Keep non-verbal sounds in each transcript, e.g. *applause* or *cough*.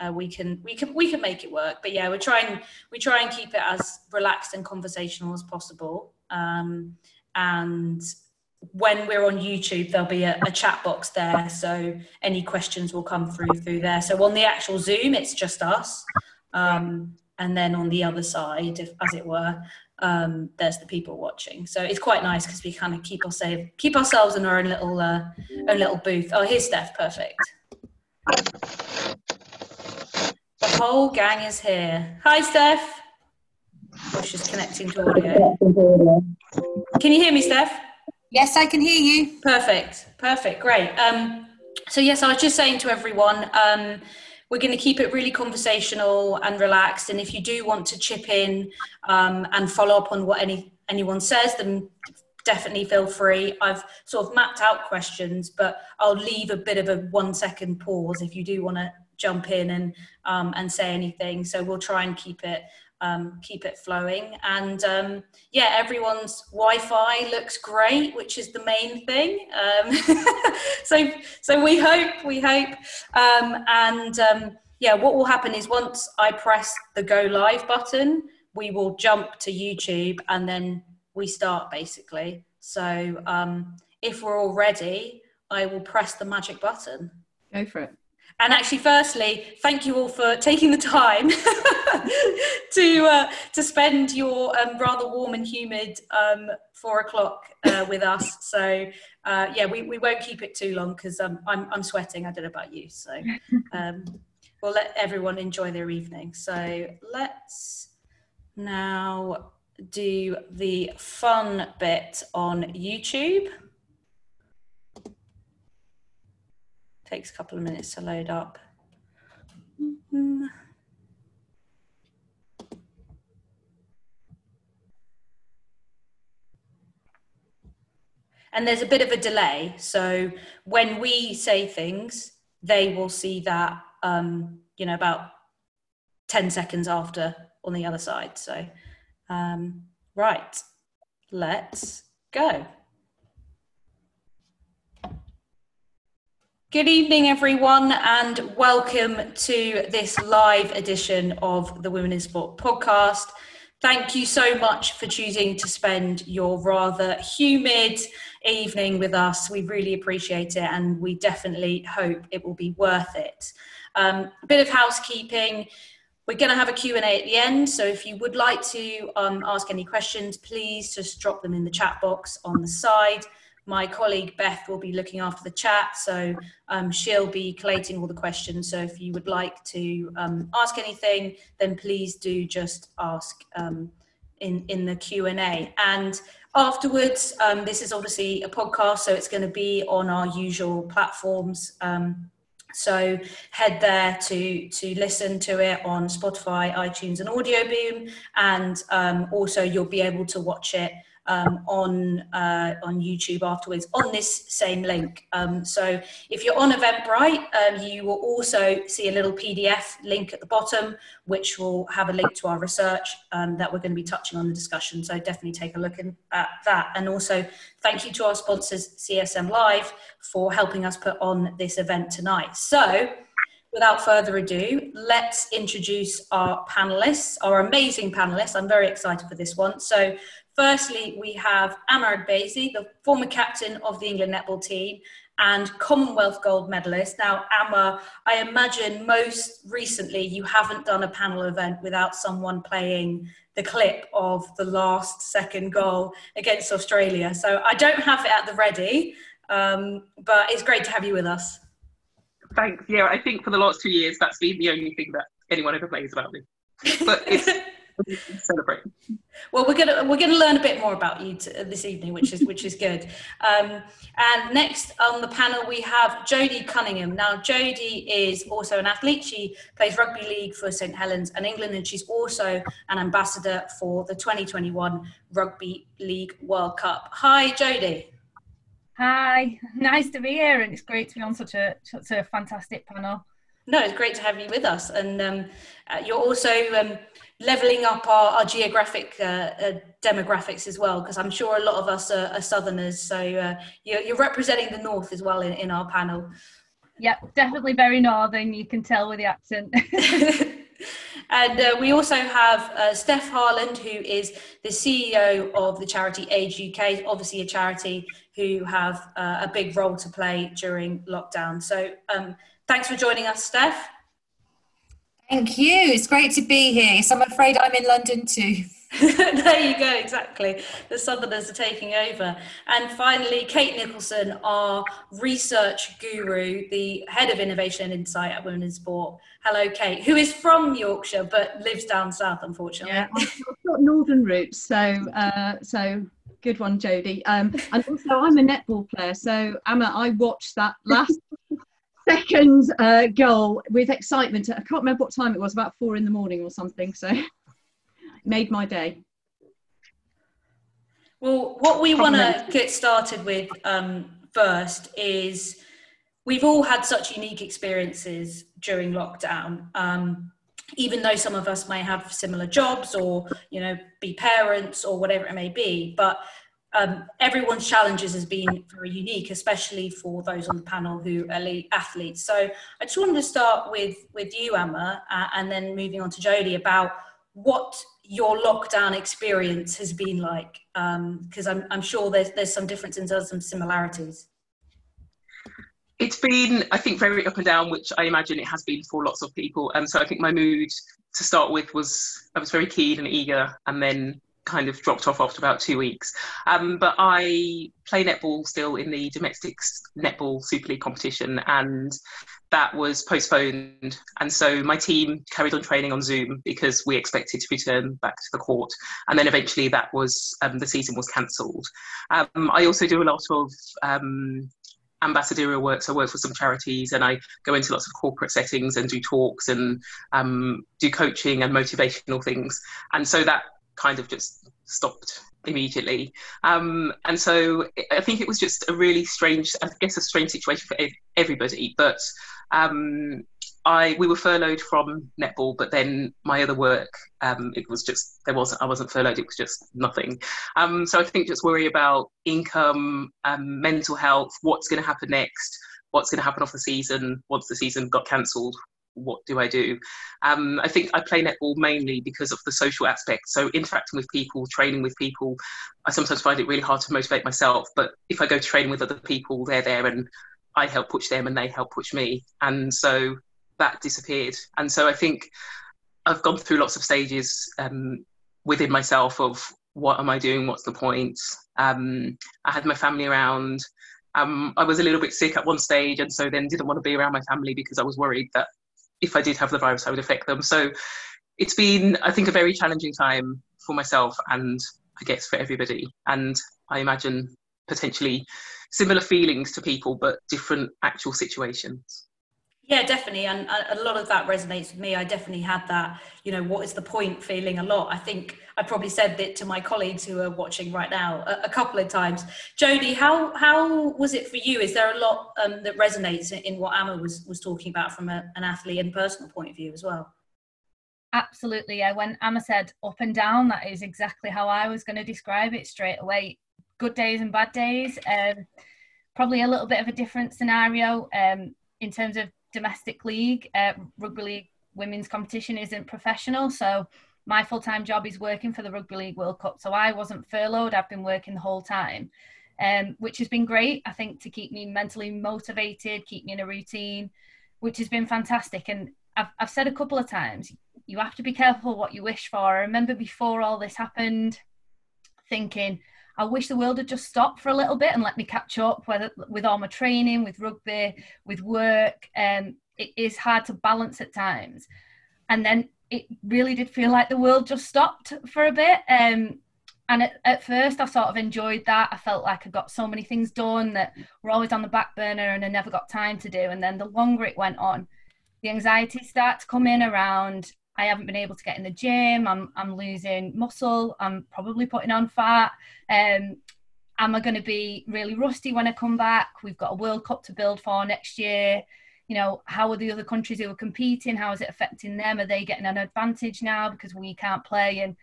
uh, we can we can we can make it work. But yeah, we're trying we try and keep it as relaxed and conversational as possible. Um, and when we're on YouTube, there'll be a, a, chat box there, so any questions will come through through there. So on the actual Zoom, it's just us, um, and then on the other side, if, as it were, um, there's the people watching. So it's quite nice because we kind of keep ourselves keep ourselves in our own little uh, own little booth. Oh, here's Steph. Perfect. Whole gang is here. Hi, Steph. Oh, she's connecting to audio. Can you hear me, Steph? Yes, I can hear you. Perfect. Perfect. Great. Um, so yes, I was just saying to everyone, um, we're going to keep it really conversational and relaxed. And if you do want to chip in um, and follow up on what any anyone says, then definitely feel free. I've sort of mapped out questions, but I'll leave a bit of a one second pause if you do want to jump in and um, and say anything. So we'll try and keep it um, keep it flowing. And um, yeah, everyone's Wi-Fi looks great, which is the main thing. Um, *laughs* so so we hope we hope. Um, and um, yeah, what will happen is once I press the go live button, we will jump to YouTube and then we start basically. So um, if we're all ready, I will press the magic button. Go for it. And actually, firstly, thank you all for taking the time *laughs* to uh, to spend your um, rather warm and humid um, four o'clock uh, with us. So uh, yeah, we, we won't keep it too long because um, I'm I'm sweating. I don't know about you, so *laughs* um, we'll let everyone enjoy their evening. So let's now do the fun bit on YouTube. Takes a couple of minutes to load up. Mm-hmm. And there's a bit of a delay. So when we say things, they will see that, um, you know, about 10 seconds after on the other side. So, um, right, let's go. Good evening, everyone, and welcome to this live edition of the Women in Sport podcast. Thank you so much for choosing to spend your rather humid evening with us. We really appreciate it, and we definitely hope it will be worth it. Um, a bit of housekeeping. We're going to have a Q&A at the end, so if you would like to um, ask any questions, please just drop them in the chat box on the side. My colleague Beth will be looking after the chat, so um, she'll be collating all the questions. So if you would like to um, ask anything, then please do just ask um, in in the Q and A. And afterwards, um, this is obviously a podcast, so it's going to be on our usual platforms. Um, so head there to to listen to it on Spotify, iTunes, and Audioboom, and um, also you'll be able to watch it um, on uh, on YouTube afterwards on this same link. Um, so if you're on Eventbrite, um, you will also see a little PDF link at the bottom, which will have a link to our research um, that we're going to be touching on the discussion. So definitely take a look in, at that. And also thank you to our sponsors, CSM Live, for helping us put on this event tonight. So without further ado, let's introduce our panelists, our amazing panelists. I'm very excited for this one. So Firstly, we have Ama Agbeze, the former captain of the England netball team and Commonwealth gold medalist. Now, Ama, I imagine most recently you haven't done a panel event without someone playing the clip of the last second goal against Australia. So I don't have it at the ready, um, but it's great to have you with us. Thanks. Yeah, I think for the last two years, that's been the only thing that anyone ever plays about me. *laughs* But it's celebrate. Well, we're gonna we're gonna learn a bit more about you to, this evening, which is which is good. Um, and next on the panel we have Jodie Cunningham. Now, Jodie is also an athlete. She plays rugby league for St Helens and England, and she's also an ambassador for the 2021 Rugby League World Cup. Hi, Jodie. Hi, *laughs* nice to be here, and it's great to be on such a such a fantastic panel. No, it's great to have you with us, and um, uh, you're also um, leveling up our, our geographic uh, uh, demographics as well, because I'm sure a lot of us are, are Southerners. So uh, you're, you're, representing the North as well in, in our panel. Yep, definitely very northern. You can tell with the accent. *laughs* and uh, we also have uh, Steph Harland, who is the CEO of the charity Age UK, obviously a charity who have uh, a big role to play during lockdown. So um, thanks for joining us, Steph. Thank you. It's great to be here. So I'm afraid I'm in London too. *laughs* there you go, exactly. The Southerners are taking over. And finally, Kate Nicholson, our research guru, the head of innovation and insight at Women in Sport. Hello, Kate, who is from Yorkshire but lives down south, unfortunately. Yeah, I've got northern roots, so uh, so good one, Jodie. Um, and also, I'm a netball player, so Emma, I watched that last second uh, goal with excitement. I can't remember what time it was, about four in the morning or something. So *laughs* made my day. Well, what we want to get started with um, first is we've all had such unique experiences during lockdown. Um, even though some of us may have similar jobs or you know be parents or whatever it may be, but um, everyone's challenges has been very unique, especially for those on the panel who are elite athletes. So I just wanted to start with with you, Emma, uh, and then moving on to Jodie about what your lockdown experience has been like, because um, I'm, I'm sure there's there's some differences and some similarities. It's been, I think, very up and down, which I imagine it has been for lots of people. And so I think my mood to start with was I was very keen and eager, and then kind of dropped off after about two weeks. Um, but I play netball still in the domestic netball Super League competition, and that was postponed. And so my team carried on training on Zoom because we expected to return back to the court. And then eventually that was um, the season was cancelled. Um, I also do a lot of um, ambassadorial work. So I work for some charities and I go into lots of corporate settings and do talks and um, do coaching and motivational things. And so that kind of just stopped immediately. Um, and so I think it was just a really strange, I guess, a strange situation for everybody. But um, I we were furloughed from netball, but then my other work, um, it was just there wasn't I wasn't furloughed. It was just nothing. Um, so I think just worry about income, um, mental health, what's going to happen next, what's going to happen off the season once the season got cancelled what do I do? Um, I think I play netball mainly because of the social aspect. So interacting with people, training with people, I sometimes find it really hard to motivate myself. But if I go to training with other people, they're there and I help push them and they help push me. And so that disappeared. And so I think I've gone through lots of stages um, within myself of what am I doing? What's the point? Um, I had my family around. Um, I was a little bit sick at one stage, and so then didn't want to be around my family because I was worried that if I did have the virus, I would affect them. So it's been, I think, a very challenging time for myself and I guess for everybody. And I imagine potentially similar feelings to people, but different actual situations. Yeah, definitely. And a lot of that resonates with me. I definitely had that, you know, what is the point feeling a lot. I think I probably said that to my colleagues who are watching right now a, a couple of times. Jodie, how, how was it for you? Is there a lot um, that resonates in what Emma was, was talking about from a, an athlete and personal point of view as well? Absolutely. Yeah. When Emma said up and down, that is exactly how I was going to describe it straight away. Good days and bad days. Um, probably a little bit of a different scenario um, in terms of domestic league, uh, rugby league women's competition isn't professional. So my full time job is working for the Rugby League World Cup. So I wasn't furloughed, I've been working the whole time, um, which has been great, I think, to keep me mentally motivated, keep me in a routine, which has been fantastic. And I've, I've said a couple of times, you have to be careful what you wish for. I remember before all this happened, thinking, I wish the world had just stopped for a little bit and let me catch up with, with all my training, with rugby, with work. Um, it is hard to balance at times. And then it really did feel like the world just stopped for a bit. Um, and at, at, first, I sort of enjoyed that. I felt like I got so many things done that were always on the back burner and I never got time to do. And then the longer it went on, the anxiety started to come in around I haven't been able to get in the gym. I'm I'm losing muscle. I'm probably putting on fat. Um, am I going to be really rusty when I come back? We've got a World Cup to build for next year. You know, how are the other countries who are competing? How is it affecting them? Are they getting an advantage now because we can't play? And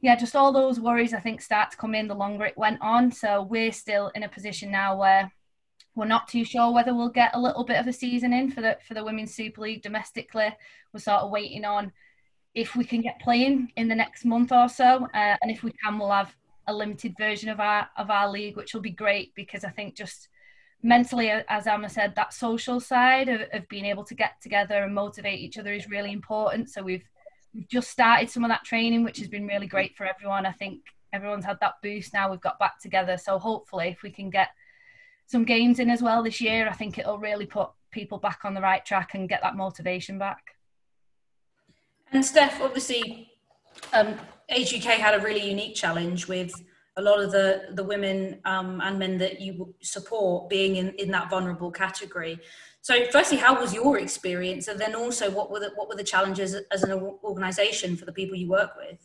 yeah, just all those worries I think start to come in the longer it went on. So we're still in a position now where We're not too sure whether we'll get a little bit of a season in for the for the Women's Super League domestically. We're sort of waiting on if we can get playing in the next month or so, uh, and if we can, we'll have a limited version of our of our league, which will be great because I think just mentally, as Emma said, that social side of, of being able to get together and motivate each other is really important. So we've we've just started some of that training, which has been really great for everyone. I think everyone's had that boost now. We've got back together, so hopefully, if we can get some games in as well this year, I think it'll really put people back on the right track and get that motivation back. And Steph, obviously, um, Age UK had a really unique challenge with a lot of the the women um, and men that you support being in, in that vulnerable category. So, firstly, how was your experience, and then also what were the, what were the challenges as an organisation for the people you work with?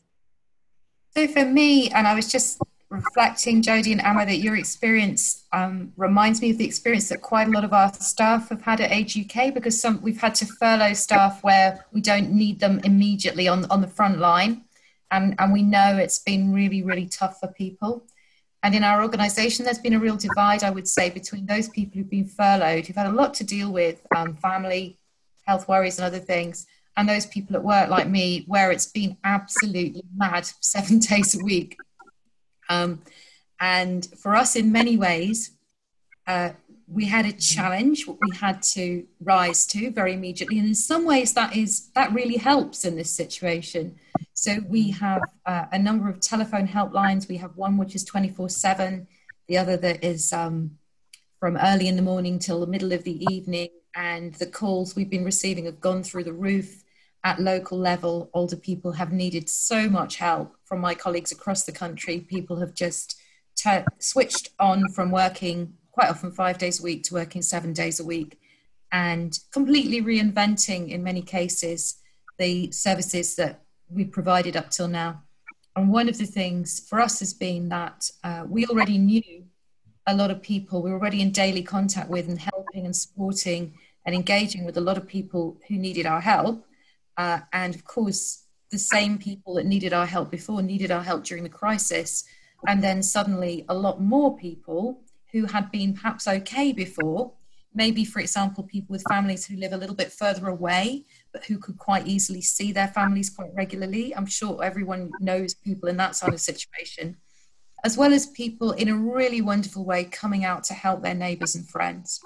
So, for me, and I was just reflecting, Jodie and Emma, that your experience um, reminds me of the experience that quite a lot of our staff have had at Age UK because some we've had to furlough staff where we don't need them immediately on on the front line and, and we know it's been really, really tough for people. And in our organisation, there's been a real divide, I would say, between those people who've been furloughed, who've had a lot to deal with, um, family, health worries, and other things, and those people at work like me, where it's been absolutely mad *laughs* seven days a week. Um, and for us, in many ways, uh, we had a challenge we had to rise to very immediately and in some ways that is that really helps in this situation so we have uh, a number of telephone helplines. We have one which is 24 7, the other that is um, from early in the morning till the middle of the evening. And the calls we've been receiving have gone through the roof at local level. Older people have needed so much help from my colleagues across the country. People have just switched on from working quite often five days a week to working seven days a week and completely reinventing, in many cases, the services that we provided up till now. And one of the things for us has been that uh, we already knew a lot of people. We were already in daily contact with and helping and supporting and engaging with a lot of people who needed our help. Uh, and of course, the same people that needed our help before needed our help during the crisis. And then suddenly, a lot more people who had been perhaps okay before maybe, for example, people with families who live a little bit further away, but who could quite easily see their families quite regularly. I'm sure everyone knows people in that sort of situation, as well as people in a really wonderful way coming out to help their neighbours and friends.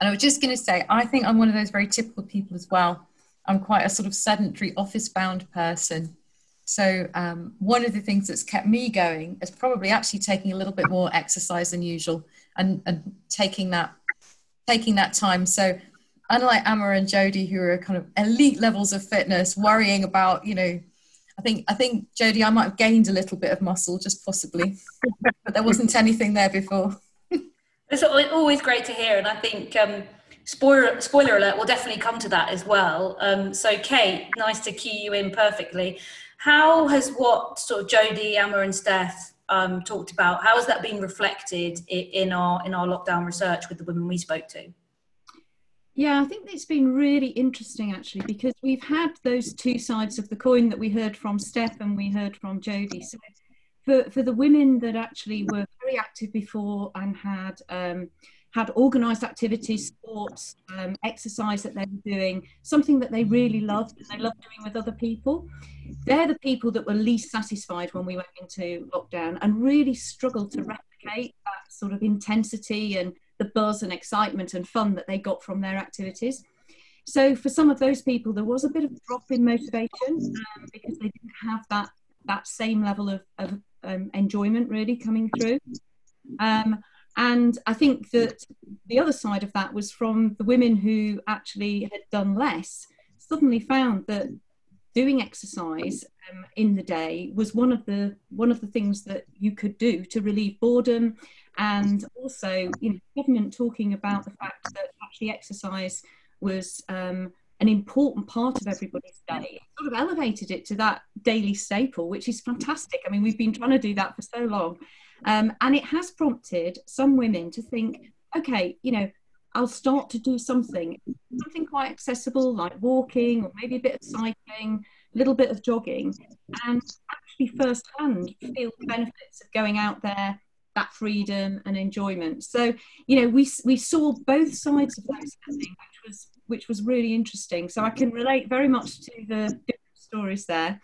And I was just going to say, I think I'm one of those very typical people as well. I'm quite a sort of sedentary, office bound person. So, um, one of the things that's kept me going is probably actually taking a little bit more exercise than usual and, and taking that taking that time. So unlike Ama and Jodie, who are kind of elite levels of fitness, worrying about, you know, I think I think Jodie, I might have gained a little bit of muscle, just possibly, but there wasn't anything there before. it's always great to hear, and I think um, spoiler spoiler alert, we'll definitely come to that as well. Um, so, Kate, nice to cue you in perfectly. How has what sort of Jodie, Ama, and Steph um, talked about. How has that been reflected in our in our lockdown research with the women we spoke to? Yeah, I think it's been really interesting actually because we've had those two sides of the coin that we heard from Steph and we heard from Jodie. So for, for the women that actually were very active before and had um, had organised activities, sports, um, exercise that they were doing, something that they really loved and they loved doing with other people. They're the people that were least satisfied when we went into lockdown and really struggled to replicate that sort of intensity and the buzz and excitement and fun that they got from their activities. So for some of those people, there was a bit of drop in motivation um, because they didn't have that that same level of, of um, enjoyment really coming through. Um, and I think that the other side of that was from the women who actually had done less, suddenly found that doing exercise um, in the day was one of the one of the things that you could do to relieve boredom, and also you know government talking about the fact that actually exercise was um, an important part of everybody's day. It sort of elevated it to that daily staple, which is fantastic. I mean, we've been trying to do that for so long. Um, and it has prompted some women to think, okay, you know, I'll start to do something, something quite accessible like walking or maybe a bit of cycling, a little bit of jogging, and actually firsthand feel the benefits of going out there that freedom and enjoyment. So, you know, we we saw both sides of that setting, which was which was really interesting. So I can relate very much to the stories there.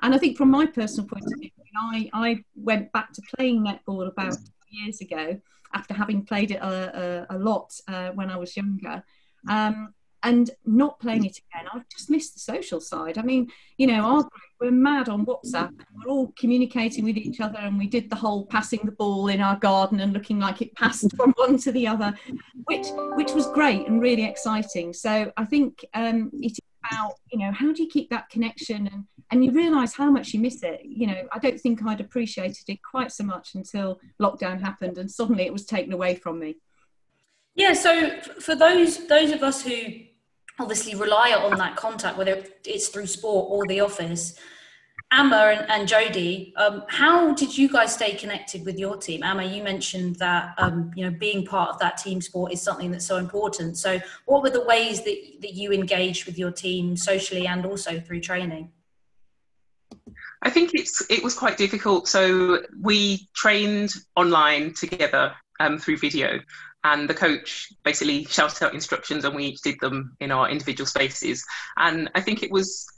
And I think from my personal point of view, I, I went back to playing netball about years ago after having played it a, a, a lot uh, when I was younger. Um, and not playing it again, I've just missed the social side. I mean, you know, our group, we're mad on WhatsApp. And we're all communicating with each other, and we did the whole passing the ball in our garden and looking like it passed *laughs* from one to the other, which which was great and really exciting. So I think um, it about, you know, how do you keep that connection and and you realise how much you miss it. You know, I don't think I'd appreciated it quite so much until lockdown happened, and suddenly it was taken away from me. Yeah, so for those those of us who obviously rely on that contact, whether it's through sport or the office. Ama and, and Jodie, um, how did you guys stay connected with your team? Ama, you mentioned that um, you know being part of that team sport is something that's so important. So, what were the ways that that you engaged with your team socially and also through training? I think it's it was quite difficult. So we trained online together um, through video and the coach basically shouted out instructions and we each did them in our individual spaces and i think it was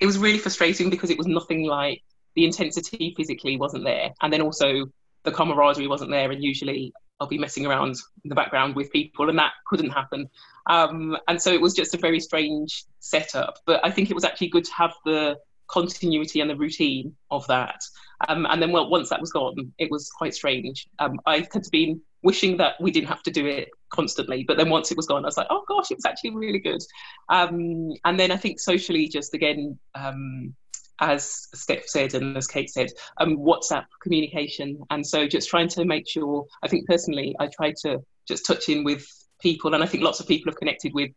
it was really frustrating because it was nothing like the intensity physically wasn't there. And then also the camaraderie wasn't there and usually i'll be messing around in the background with people and that couldn't happen. Um, and so it was just a very strange setup. But i think it was actually good to have the continuity and the routine of that. Um, and then well, once that was gone it was quite strange. Um, i had been wishing that we didn't have to do it constantly. But then once it was gone, I was like, oh gosh, it was actually really good. Um, and then I think socially, just again, um, as Steph said and as Kate said, um, WhatsApp communication. And so just trying to make sure, I think personally, I try to just touch in with people. And I think lots of people have connected with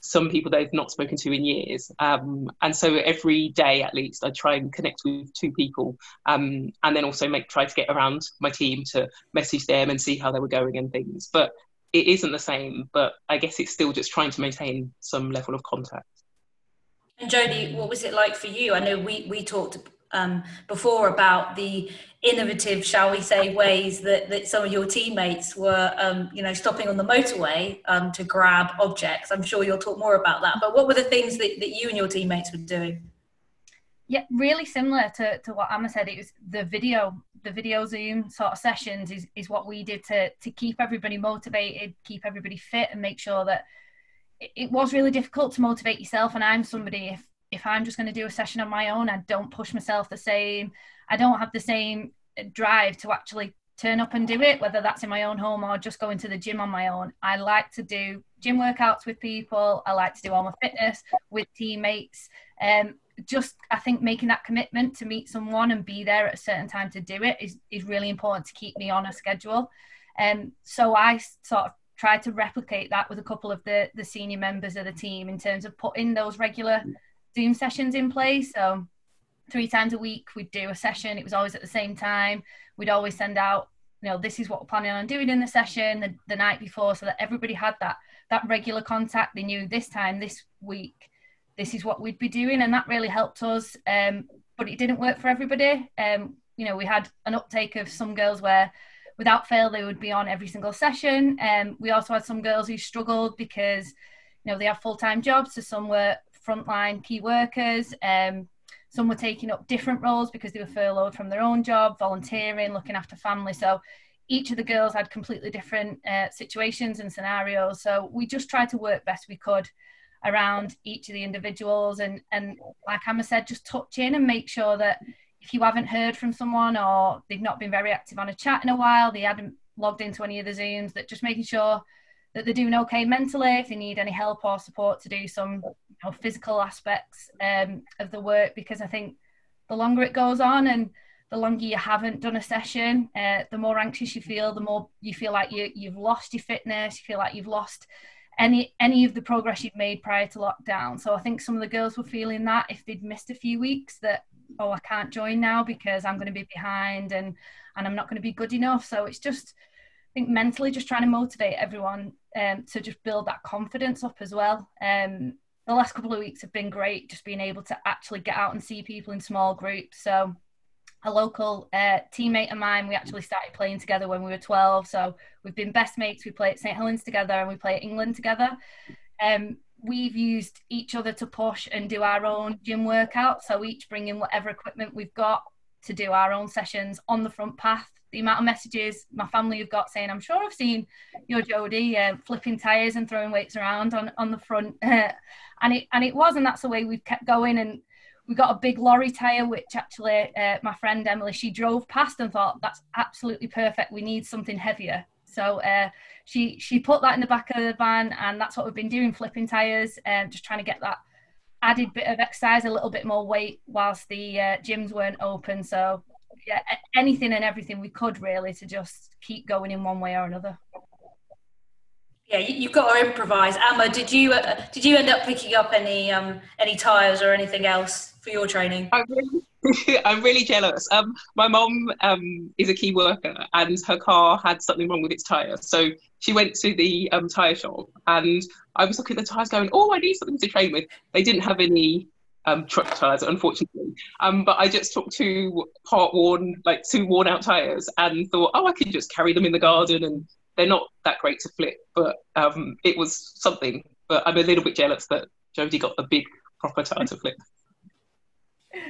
some people they've not spoken to in years. Um, and so every day at least, I try and connect with two people, um, and then also make try to get around my team to message them and see how they were going and things. But it isn't the same. But I guess it's still just trying to maintain some level of contact. And Jodie, what was it like for you? I know we we talked um, before about the innovative, shall we say, ways that, that some of your teammates were, um, you know, stopping on the motorway um, to grab objects. I'm sure you'll talk more about that. But what were the things that, that you and your teammates were doing? Yeah, really similar to, to what Ama said. It was the video, the video Zoom sort of sessions is, is what we did to to keep everybody motivated, keep everybody fit, and make sure that it, it was really difficult to motivate yourself. And I'm somebody if if I'm just going to do a session on my own, I don't push myself the same. I don't have the same drive to actually turn up and do it, whether that's in my own home or just going to the gym on my own. I like to do gym workouts with people. I like to do all my fitness with teammates. Um, just I think making that commitment to meet someone and be there at a certain time to do it is, is really important to keep me on a schedule. Um, so I sort of tried to replicate that with a couple of the the senior members of the team in terms of putting those regular Zoom sessions in place. So three times a week we'd do a session. It was always at the same time. We'd always send out, you know, this is what we're planning on doing in the session the, the night before, so that everybody had that that regular contact. They knew this time this week, this is what we'd be doing, and that really helped us. Um, but it didn't work for everybody. Um, you know, we had an uptake of some girls where without fail they would be on every single session. Um, we also had some girls who struggled because you know they have full-time jobs so some were frontline key workers. Um, some were taking up different roles because they were furloughed from their own job, volunteering, looking after family. So each of the girls had completely different uh, situations and scenarios. So we just tried to work best we could around each of the individuals. And, and like Emma said, just touch in and make sure that if you haven't heard from someone or they've not been very active on a chat in a while, they hadn't logged into any of the Zooms, that just making sure that they're doing okay mentally, if they need any help or support to do some you know, physical aspects um, of the work, because I think the longer it goes on and the longer you haven't done a session, uh, the more anxious you feel, the more you feel like you, you've lost your fitness, you feel like you've lost any any of the progress you've made prior to lockdown. So I think some of the girls were feeling that if they'd missed a few weeks, that oh I can't join now because I'm going to be behind and and I'm not going to be good enough. So it's just I think mentally just trying to motivate everyone um, to just build that confidence up as well. Um, the last couple of weeks have been great, just being able to actually get out and see people in small groups. So a local uh, teammate of mine. We actually started playing together when we were 12. So we've been best mates. We play at St Helens together and we play at England together. Um, we've used each other to push and do our own gym workout. So each bring in whatever equipment we've got to do our own sessions on the front path. The amount of messages my family have got saying, I'm sure I've seen your Jodie uh, flipping tyres and throwing weights around on, on the front. *laughs* and it and it was, and that's the way we've kept going. And we got a big lorry tire, which actually uh, my friend Emily she drove past and thought that's absolutely perfect. We need something heavier, so uh, she she put that in the back of the van, and that's what we've been doing, flipping tires, and uh, just trying to get that added bit of exercise, a little bit more weight, whilst the uh, gyms weren't open. So yeah, anything and everything we could really to just keep going in one way or another. Yeah, you've got to improvise. Ama, did you uh, did you end up picking up any um, any tires or anything else for your training? I'm really, *laughs* I'm really jealous. Um, my mom um, is a key worker, and her car had something wrong with its tire. So she went to the um, tire shop, and I was looking at the tires, going, "Oh, I need something to train with." They didn't have any um, truck tires, unfortunately. Um, but I just took two part worn, like two worn out tires, and thought, "Oh, I could just carry them in the garden and they're not that great to flip, but um, it was something. But I'm a little bit jealous that Jodie got a big proper tire to flip. *laughs*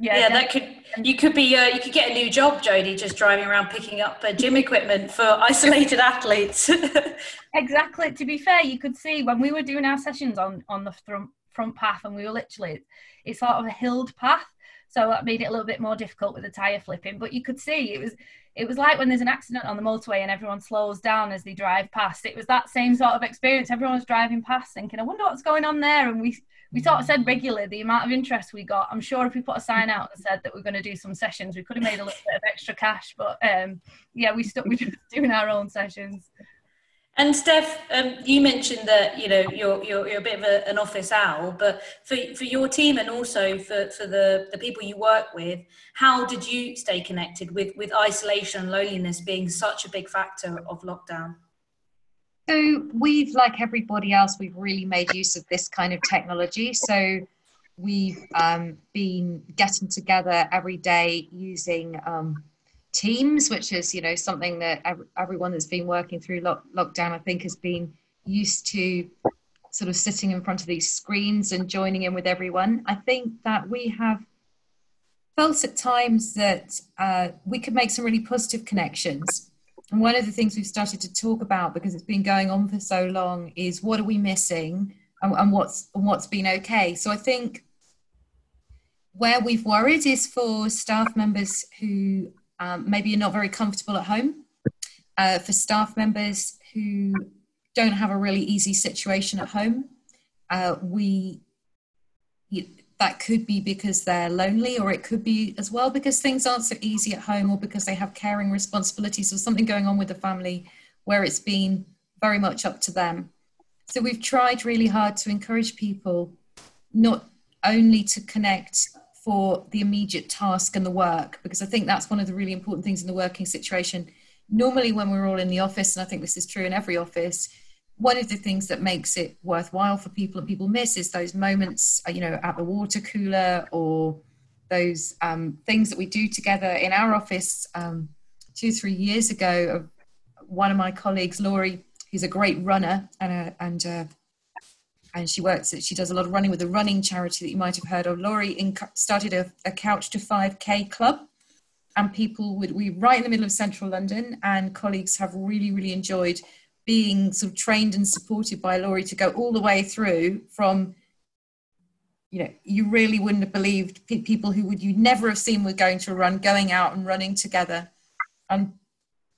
Yeah, yeah, that could you could be uh, you could get a new job, Jodie, just driving around picking up uh, gym equipment for *laughs* isolated athletes. *laughs* exactly. To be fair, you could see when we were doing our sessions on on the front front path, and we were literally it's sort of a hilled path, so that made it a little bit more difficult with the tire flipping. But you could see it was it was like when there's an accident on the motorway and everyone slows down as they drive past. It was that same sort of experience. Everyone was driving past thinking, I wonder what's going on there. And we we sort of said regularly the amount of interest we got. I'm sure if we put a sign out and said that we're going to do some sessions, we could have made a little bit of extra cash. But um, yeah, we stuck with *laughs* doing our own sessions. And Steph, um, you mentioned that you know you're, you're, you're a bit of a, an office owl, but for, for your team and also for, for the, the people you work with, how did you stay connected with, with isolation and loneliness being such a big factor of lockdown? So we've, like everybody else, we've really made use of this kind of technology. So we've um, been getting together every day using um, Teams, which is you know something that everyone that's been working through lockdown, I think, has been used to sort of sitting in front of these screens and joining in with everyone. I think that we have felt at times that uh, we could make some really positive connections. And one of the things we've started to talk about because it's been going on for so long is what are we missing and, and what's and what's been okay. So I think where we've worried is for staff members who um, maybe you're not very comfortable at home. Uh, for staff members who don't have a really easy situation at home, uh, we that could be because they're lonely, or it could be as well because things aren't so easy at home, or because they have caring responsibilities, or something going on with the family where it's been very much up to them. So we've tried really hard to encourage people not only to connect for the immediate task and the work because I think that's one of the really important things in the working situation. Normally, when we're all in the office, and I think this is true in every office, one of the things that makes it worthwhile for people and people miss is those moments, uh, you know, at the water cooler or those um, things that we do together in our office. Um, two, three years ago, one of my colleagues, Laurie, who's a great runner and a, and a and she works she does a lot of running with a running charity that you might have heard of laurie started a, a couch to 5k club. And people would we right in the middle of central london and colleagues have really really enjoyed being sort of trained and supported by laurie to go all the way through from you know you really wouldn't have believed people who would you never have seen were going to run going out and running together. And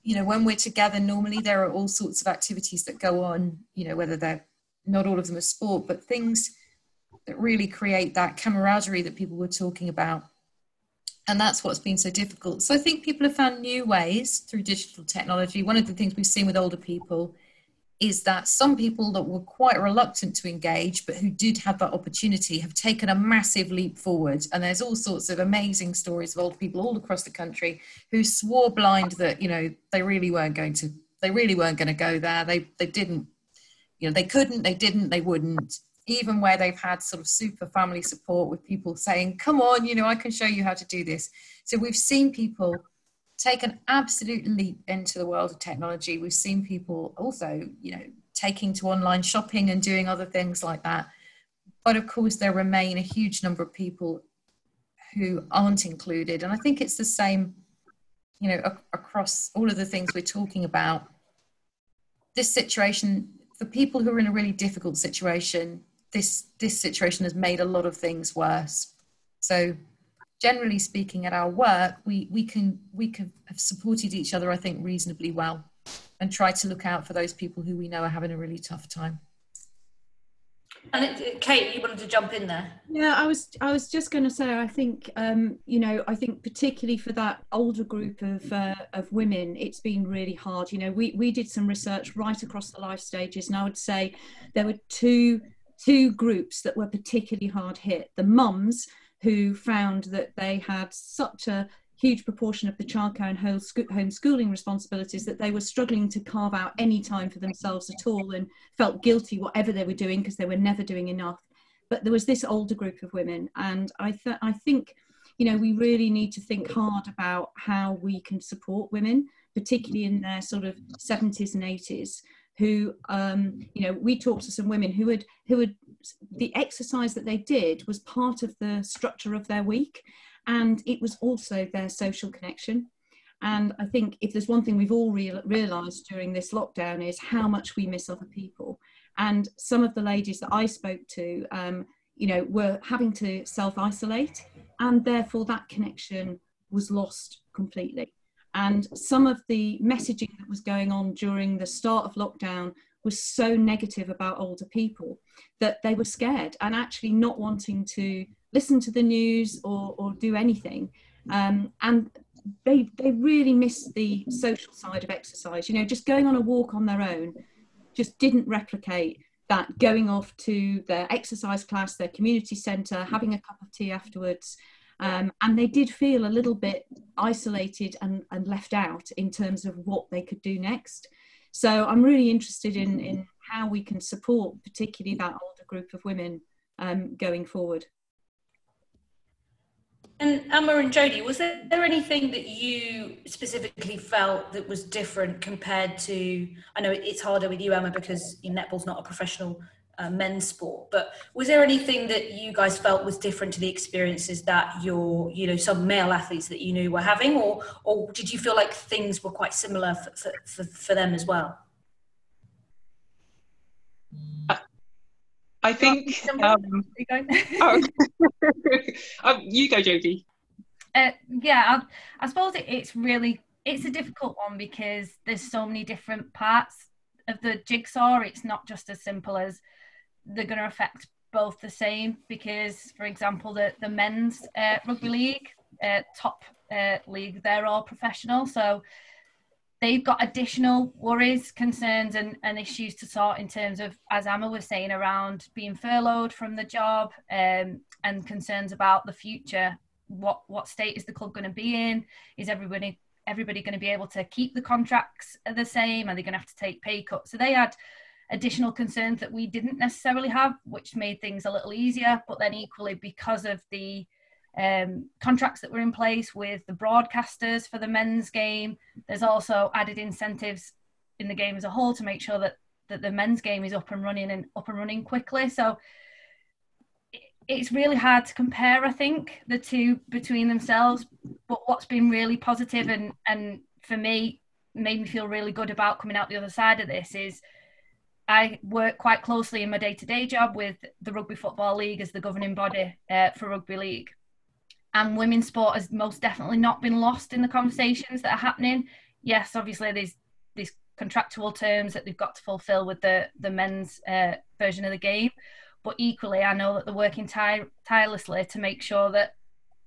you know when we're together normally there are all sorts of activities that go on you know whether they're not all of them are sport, but things that really create that camaraderie that people were talking about. And that's what's been so difficult. So I think people have found new ways through digital technology. One of the things we've seen with older people is that some people that were quite reluctant to engage, but who did have that opportunity, have taken a massive leap forward. And there's all sorts of amazing stories of old people all across the country who swore blind that, you know, they really weren't going to, they really weren't going to go there. They, they didn't you know they couldn't they didn't they wouldn't even where they've had sort of super family support with people saying, come on, you know, I can show you how to do this. So we've seen people take an absolute leap into the world of technology. We've seen people also, you know, taking to online shopping and doing other things like that. But of course, there remain a huge number of people who aren't included. And I think it's the same, you know, ac- across all of the things we're talking about. This situation, for people who are in a really difficult situation, this this situation has made a lot of things worse. So generally speaking at our work we we can we can have supported each other i think reasonably well and try to look out for those people who we know are having a really tough time and it, Kate, you wanted to jump in there. Yeah, I was. I was just going to say. I think, um, you know, I think particularly for that older group of uh, of women, it's been really hard. You know, we we did some research right across the life stages, and I would say there were two two groups that were particularly hard hit. The mums who found that they had such a huge proportion of the childcare and homeschooling responsibilities that they were struggling to carve out any time for themselves at all and felt guilty whatever they were doing because they were never doing enough. But there was this older group of women and i th- i think you know we really need to think hard about how we can support women particularly in their sort of 70s and 80s who um, you know we talked to some women who had who had the exercise that they did was part of the structure of their week and it was also their social connection. And i think if there's one thing we've all real, realized during this lockdown is how much we miss other people. And some of the ladies that i spoke to um, you know were having to self-isolate and therefore that connection was lost completely. And some of the messaging that was going on during the start of lockdown was so negative about older people that they were scared and actually not wanting to listen to the news or, or do anything. Um, and they, they really missed the social side of exercise. You know, just going on a walk on their own just didn't replicate that going off to their exercise class, their community centre, having a cup of tea afterwards. Um, and they did feel a little bit isolated and, and left out in terms of what they could do next. So I'm really interested in, in how we can support, particularly that older group of women um, going forward. And Emma and Jodie, was there anything that you specifically felt that was different compared to? I know it's harder with you, Emma, because netball's not a professional uh, men's sport. But was there anything that you guys felt was different to the experiences that your, you know, some male athletes that you knew were having, or or did you feel like things were quite similar for for, for them as well? I think. Um, you, go. oh. *laughs* *laughs* um, you go, Jodie. Uh, yeah, I, I suppose it, it's really it's a difficult one because there's so many different parts of the jigsaw. It's not just as simple as they're going to affect both the same because, for example, the the men's uh, rugby league uh, top uh, league, they're all professional, so they've got additional worries, concerns, and, and issues to sort in terms of, as Emma was saying, around being furloughed from the job um, and concerns about the future. What what state is the club going to be in? Is everybody everybody going to be able to keep the contracts the same? Are they going to have to take pay cuts? So they had additional concerns that we didn't necessarily have, which made things a little easier. But then equally, because of the um, contracts that were in place with the broadcasters for the men's game, there's also added incentives in the game as a whole to make sure that that the men's game is up and running and up and running quickly. So it's really hard to compare, I think, the two between themselves. But what's been really positive and and for me made me feel really good about coming out the other side of this is I work quite closely in my day to day job with the Rugby Football League as the governing body uh, for rugby league. And women's sport has most definitely not been lost in the conversations that are happening. Yes, obviously there's these contractual terms that they've got to fulfil with the the men's uh, version of the game, but equally I know that they're working tire- tirelessly to make sure that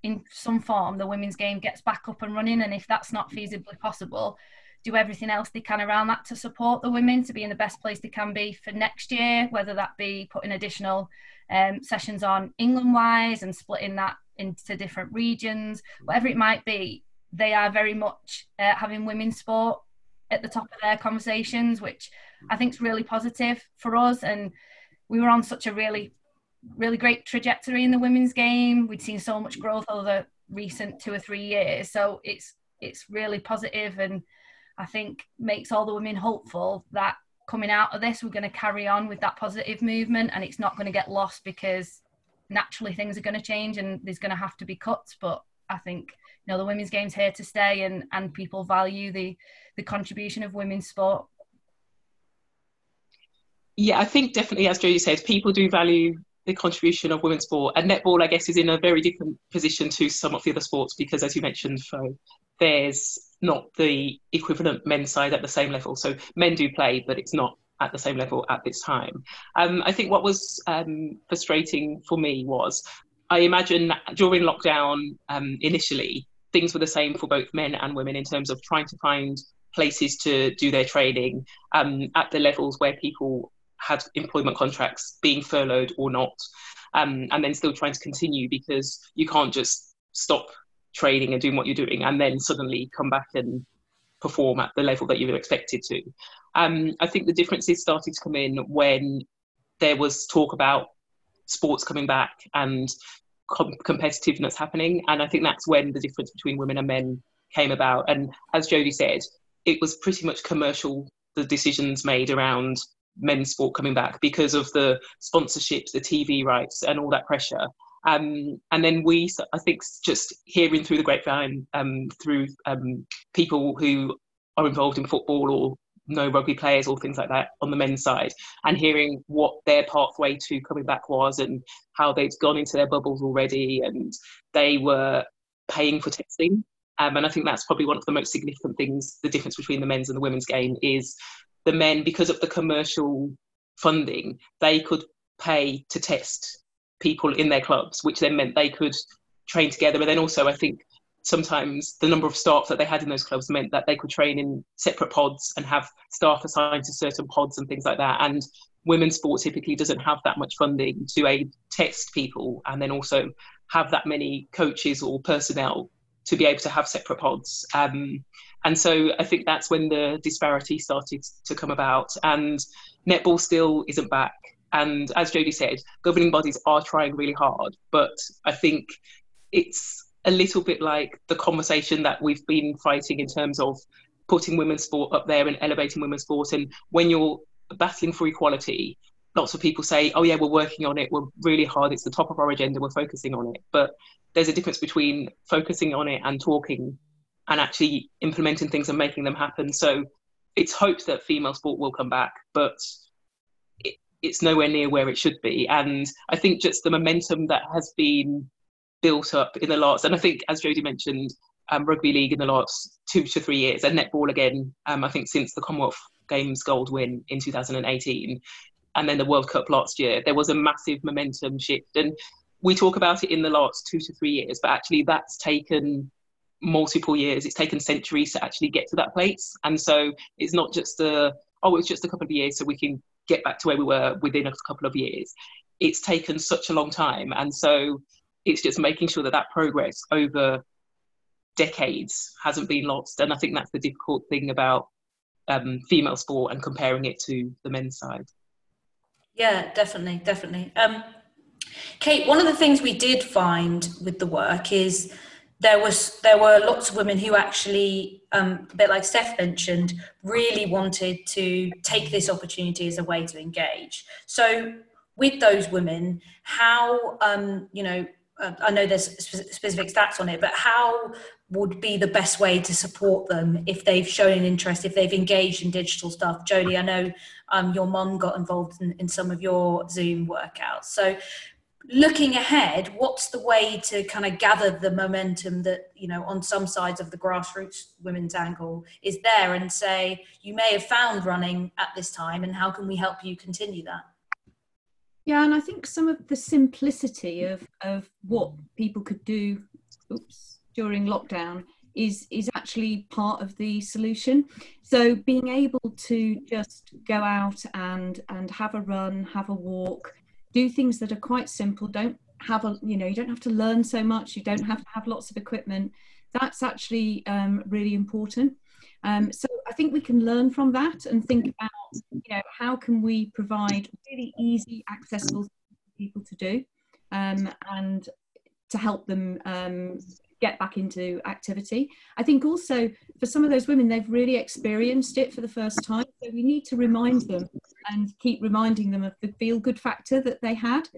in some form the women's game gets back up and running. And if that's not feasibly possible, do everything else they can around that to support the women to be in the best place they can be for next year, whether that be putting additional um, sessions on England wise and splitting that into different regions, whatever it might be. They are very much uh, having women's sport at the top of their conversations, which I think is really positive for us. And we were on such a really really great trajectory in the women's game. We'd seen so much growth over the recent two or three years, so it's it's really positive and I think makes all the women hopeful that coming out of this we're going to carry on with that positive movement and it's not going to get lost because naturally things are going to change and there's going to have to be cuts but I think you know the women's game's here to stay and and people value the the contribution of women's sport yeah I think definitely as Jodie said people do value the contribution of women's sport. And netball, I guess, is in a very different position to some of the other sports because, as you mentioned, Fo, there's not the equivalent men's side at the same level. So men do play, but it's not at the same level at this time. Um, I think what was um, frustrating for me was I imagine during lockdown um, initially, things were the same for both men and women in terms of trying to find places to do their training um, at the levels where people had employment contracts being furloughed or not, um, and then still trying to continue because you can't just stop training and doing what you're doing and then suddenly come back and perform at the level that you were expected to. Um, I think the differences started to come in when there was talk about sports coming back and com- competitiveness happening, and I think that's when the difference between women and men came about. And as Jodie said, it was pretty much commercial the decisions made around men's sport coming back because of the sponsorships, the TV rights, and all that pressure. Um, and then we, I think, just hearing through the grapevine, um, through um, people who are involved in football or know rugby players or things like that on the men's side, and hearing what their pathway to coming back was and how they'd gone into their bubbles already and they were paying for testing. Um, and I think that's probably one of the most significant things, the difference between the men's and the women's game is the men, because of the commercial funding, they could pay to test people in their clubs, which then meant they could train together. And then also, I think sometimes the number of staff that they had in those clubs meant that they could train in separate pods and have staff assigned to certain pods and things like that. And women's sport typically doesn't have that much funding to aid test people and then also have that many coaches or personnel to be able to have separate pods. Um, and so I think that's when the disparity started to come about. And netball still isn't back. And as Jodie said, governing bodies are trying really hard. But I think it's a little bit like the conversation that we've been fighting in terms of putting women's sport up there and elevating women's sport. And when you're battling for equality, lots of people say, oh, yeah, we're working on it. We're really hard. It's the top of our agenda. We're focusing on it. But there's a difference between focusing on it and talking and actually implementing things and making them happen. So it's hoped that female sport will come back, but it's nowhere near where it should be. And I think just the momentum that has been built up in the last, and I think as Jodie mentioned, um, rugby league in the last two to three years, and netball again. Um, I think since the Commonwealth Games gold win in 2018, and then the World Cup last year, there was a massive momentum shift. And we talk about it in the last two to three years, but actually that's taken multiple years. It's taken centuries to actually get to that place. And so it's not just a, oh, it's just a couple of years so we can get back to where we were within a couple of years. It's taken such a long time. And so it's just making sure that that progress over decades hasn't been lost. And I think that's the difficult thing about um, female sport and comparing it to the men's side. Yeah, definitely, definitely. Um, Kate, one of the things we did find with the work is there was there were lots of women who actually, um, a bit like Steph mentioned, really wanted to take this opportunity as a way to engage. So, with those women, how um, you know, uh, I know there's specific stats on it, but how would be the best way to support them if they've shown an interest, if they've engaged in digital stuff? Jodie, I know um, your mum got involved in, in some of your Zoom workouts. So, looking ahead, what's the way to kind of gather the momentum that, you know, on some sides of the grassroots women's angle is there and say, you may have found running at this time and how can we help you continue that? Yeah, and I think some of the simplicity of, of what people could do oops, during lockdown is is actually part of the solution. So being able to just go out and and have a run, have a walk, do things that are quite simple. Don't have a you know you don't have to learn so much. You don't have to have lots of equipment. That's actually um, really important. Um, so i think we can learn from that and think about you know how can we provide really easy, accessible for people to do, um, and to help them um, get back into activity. I think also for some of those women, they've really experienced it for the first time. So we need to remind them and keep reminding them of the feel good factor that they had.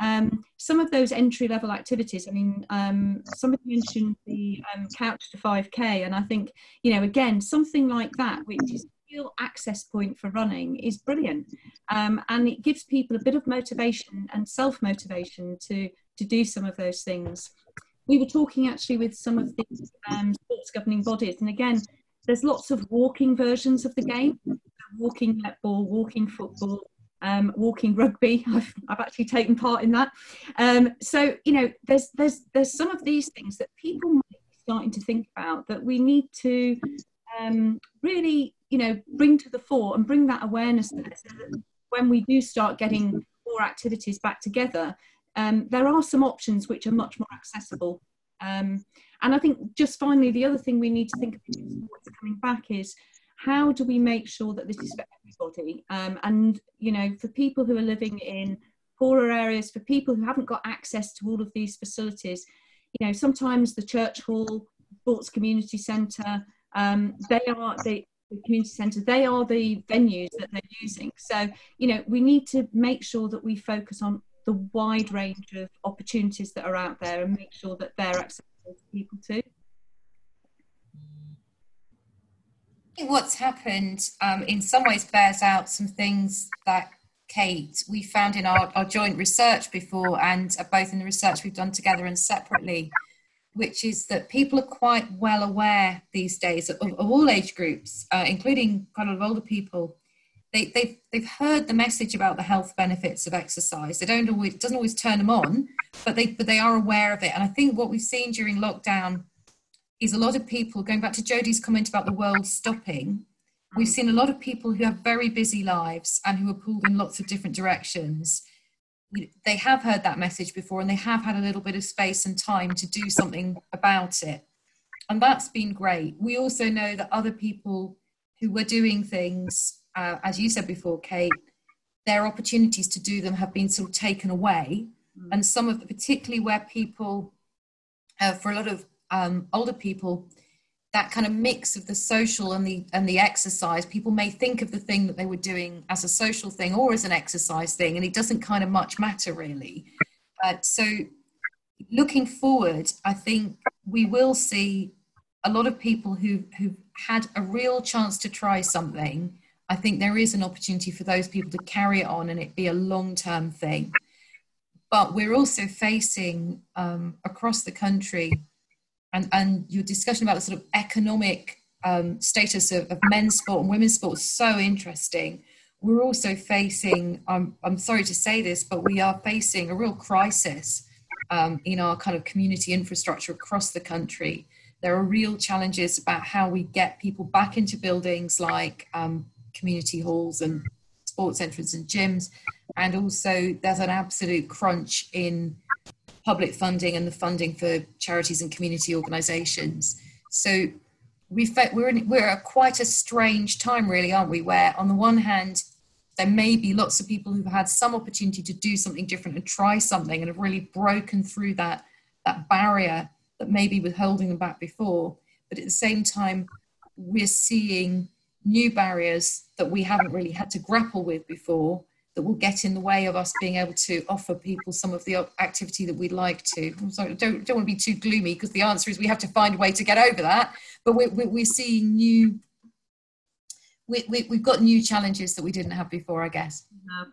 Um, some of those entry level activities, I mean, um, somebody mentioned the um, couch to 5K, and I think, you know, again, something like that, which is real access point for running, is brilliant. Um, and it gives people a bit of motivation and self motivation to, to do some of those things. We were talking actually with some of the um, sports governing bodies, and again, there's lots of walking versions of the game walking netball, walking football, um, walking rugby. *laughs* I've, I've actually taken part in that. Um, so you know, there's there's there's some of these things that people might be starting to think about that we need to um, really you know bring to the fore and bring that awareness so that when we do start getting more activities back together, um, there are some options which are much more accessible. Um, and I think just finally, the other thing we need to think about what's coming back is how do we make sure that this is for everybody? Um, and, you know, for people who are living in poorer areas, for people who haven't got access to all of these facilities, you know, sometimes the church hall, sports community centre, um, they are the, the community centre, they are the venues that they're using. So, you know, we need to make sure that we focus on the wide range of opportunities that are out there and make sure that they're accessible to people too. what's happened um, in some ways bears out some things that Kate we found in our, our joint research before and uh, both in the research we've done together and separately which is that people are quite well aware these days of, of all age groups uh, including quite a lot of older people they, they've, they've heard the message about the health benefits of exercise they don't always it doesn't always turn them on but they but they are aware of it and i think what we've seen during lockdown is a lot of people, going back to Jodie's comment about the world stopping, we've seen a lot of people who have very busy lives and who are pulled in lots of different directions. They have heard that message before and they have had a little bit of space and time to do something about it. And that's been great. We also know that other people who were doing things, uh, as you said before, Kate, their opportunities to do them have been sort of taken away. Mm. And some of the, particularly where people, uh, for a lot of um, older people that kind of mix of the social and the and the exercise people may think of the thing that they were doing as a social thing or as an exercise thing and it doesn't kind of much matter really uh, so looking forward i think we will see a lot of people who who've had a real chance to try something i think there is an opportunity for those people to carry it on and it be a long term thing but we're also facing um, across the country and, and your discussion about the sort of economic um, status of, of, men's sport and women's sport is so interesting. We're also facing, I'm, I'm sorry to say this, but we are facing a real crisis um, in our kind of community infrastructure across the country. There are real challenges about how we get people back into buildings like um, community halls and sports centres and gyms. And also, there's an absolute crunch in public funding and the funding for charities and community organisations. So we we're in, we're at quite a strange time, really, aren't we? Where on the one hand, there may be lots of people who've had some opportunity to do something different and try something and have really broken through that that barrier that maybe was holding them back before. But at the same time, we're seeing new barriers that we haven't really had to grapple with before that will get in the way of us being able to offer people some of the activity that we'd like to. I'm sorry, don't, don't want to be too gloomy because the answer is we have to find a way to get over that. But we're, we're seeing new, we, we, we've got new challenges that we didn't have before, I guess.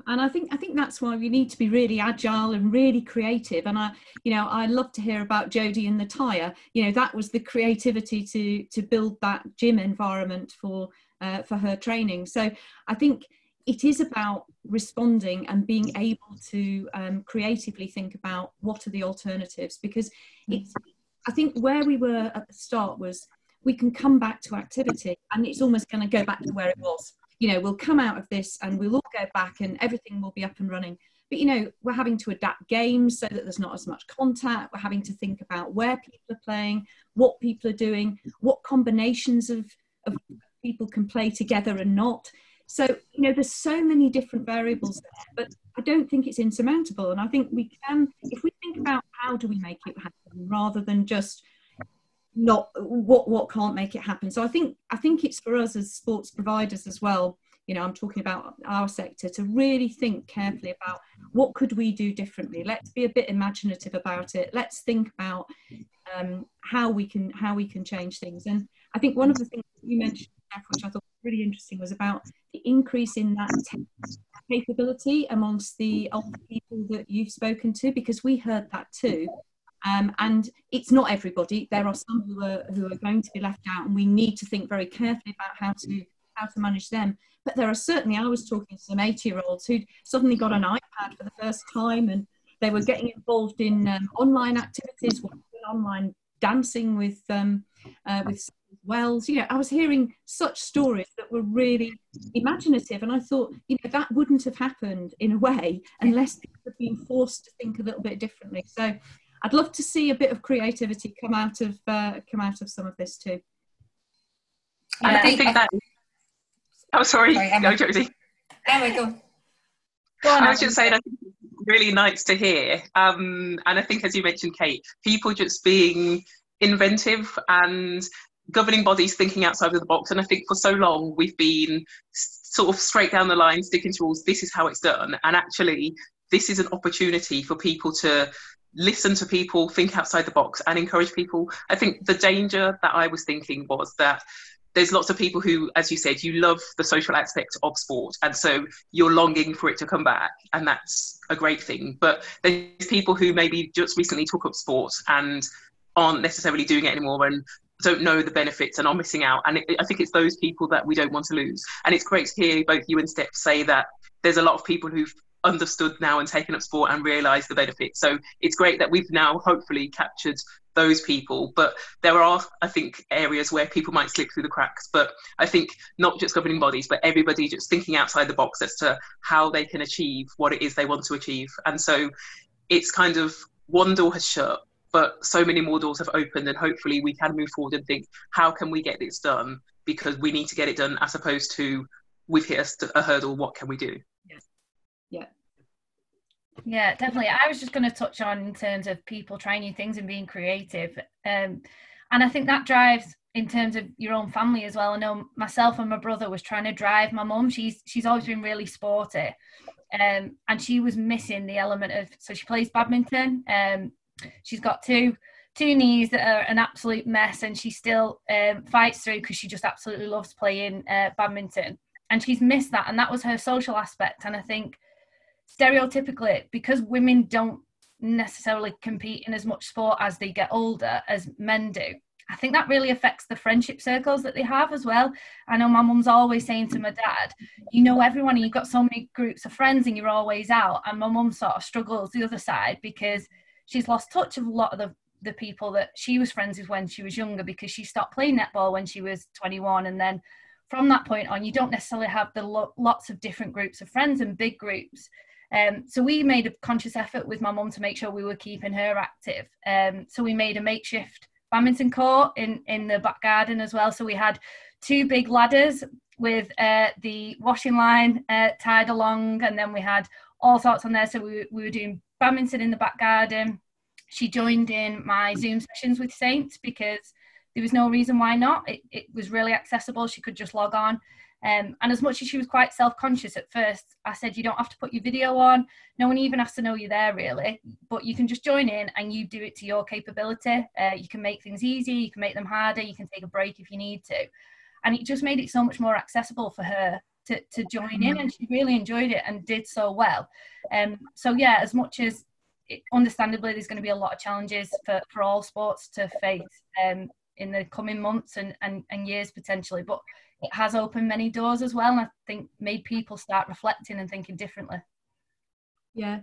And I think I think that's why we need to be really agile and really creative. And I, you know, I love to hear about Jodie and the tire. You know, that was the creativity to to build that gym environment for uh, for her training. So I think it is about responding and being able to um, creatively think about what are the alternatives because it's i think where we were at the start was we can come back to activity and it's almost going to go back to where it was. You know we'll come out of this and we'll all go back and everything will be up and running. But you know we're having to adapt games so that there's not as much contact. We're having to think about where people are playing what people are doing what combinations of, of people can play together and not So, you know, there's so many different variables there, but I don't think it's insurmountable. And I think we can, if we think about how do we make it happen rather than just not what what can't make it happen. So I think I think it's for us as sports providers as well. You know, I'm talking about our sector to really think carefully about what could we do differently. Let's be a bit imaginative about it. Let's think about um, how we can how we can change things. And I think one of the things you mentioned, which I thought was really interesting, was about the increase in that capability amongst the older people that you've spoken to, because we heard that too. Um, and it's not everybody. There are some who are who are going to be left out, and we need to think very carefully about how to how to manage them. But there are certainly, I was talking to some 80 year olds who'd suddenly got an iPad for the first time, and they were getting involved in um, online activities, online dancing with um, uh, with Wells. You know, I was hearing such stories that were really imaginative, and I thought, you know, that wouldn't have happened in a way unless people had been forced to think a little bit differently. So, I'd love to see a bit of creativity come out of uh, come out of some of this too. And I think that. Oh, sorry, sorry go, Josie. Ama, go. go on, I was just saying, I think it's really nice to hear. Um, and I think, as you mentioned, Kate, people just being inventive and governing bodies thinking outside of the box. And I think for so long we've been sort of straight down the line, sticking to rules. This is how it's done. And actually, this is an opportunity for people to listen to people, think outside the box, and encourage people. I think the danger that I was thinking was that there's lots of people who, as you said, you love the social aspect of sport, and so you're longing for it to come back, and that's a great thing. But there's people who maybe just recently took up sport and aren't necessarily doing it anymore and don't know the benefits and are missing out. And it, I think it's those people that we don't want to lose. And it's great to hear both you and Steph say that there's a lot of people who've understood now and taken up sport and realised the benefits. So it's great that we've now hopefully captured those people. But there are, I think, areas where people might slip through the cracks. But I think not just governing bodies, but everybody just thinking outside the box as to how they can achieve what it is they want to achieve. And so it's kind of one door has shut, but so many more doors have opened, and hopefully we can move forward and think, how can we get this done? Because we need to get it done, as opposed to we've hit a, a hurdle. What can we do? yeah yeah definitely i was just going to touch on in terms of people trying new things and being creative um, and i think that drives in terms of your own family as well i know myself and my brother was trying to drive my mum she's she's always been really sporty um, and she was missing the element of so she plays badminton um, she's got two two knees that are an absolute mess and she still um, fights through because she just absolutely loves playing uh, badminton and she's missed that and that was her social aspect and i think stereotypically because women don't necessarily compete in as much sport as they get older as men do I think that really affects the friendship circles that they have as well. I know my mum's always saying to my dad, you know everyone and you've got so many groups of friends and you're always out. And my mum sort of struggles the other side because she's lost touch of a lot of the, the people that she was friends with when she was younger because she stopped playing netball when she was 21 and then from that point on you don't necessarily have the lo- lots of different groups of friends and big groups um, so we made a conscious effort with my mum to make sure we were keeping her active. Um, so we made a makeshift badminton court in in the back garden as well. So we had two big ladders with uh, the washing line uh, tied along, and then we had all sorts on there. So we, we were doing badminton in the back garden. She joined in my Zoom sessions with Saints because there was no reason why not. It, it was really accessible. She could just log on. Um, and as much as she was quite self conscious at first, I said, You don't have to put your video on. No one even has to know you're there, really. But you can just join in and you do it to your capability. Uh, you can make things easy, you can make them harder, you can take a break if you need to. And it just made it so much more accessible for her to, to join in. And she really enjoyed it and did so well. Um, so, yeah, as much as it, understandably there's going to be a lot of challenges for, for all sports to face um, in the coming months and, and, and years potentially. But it has opened many doors as well and i think made people start reflecting and thinking differently yeah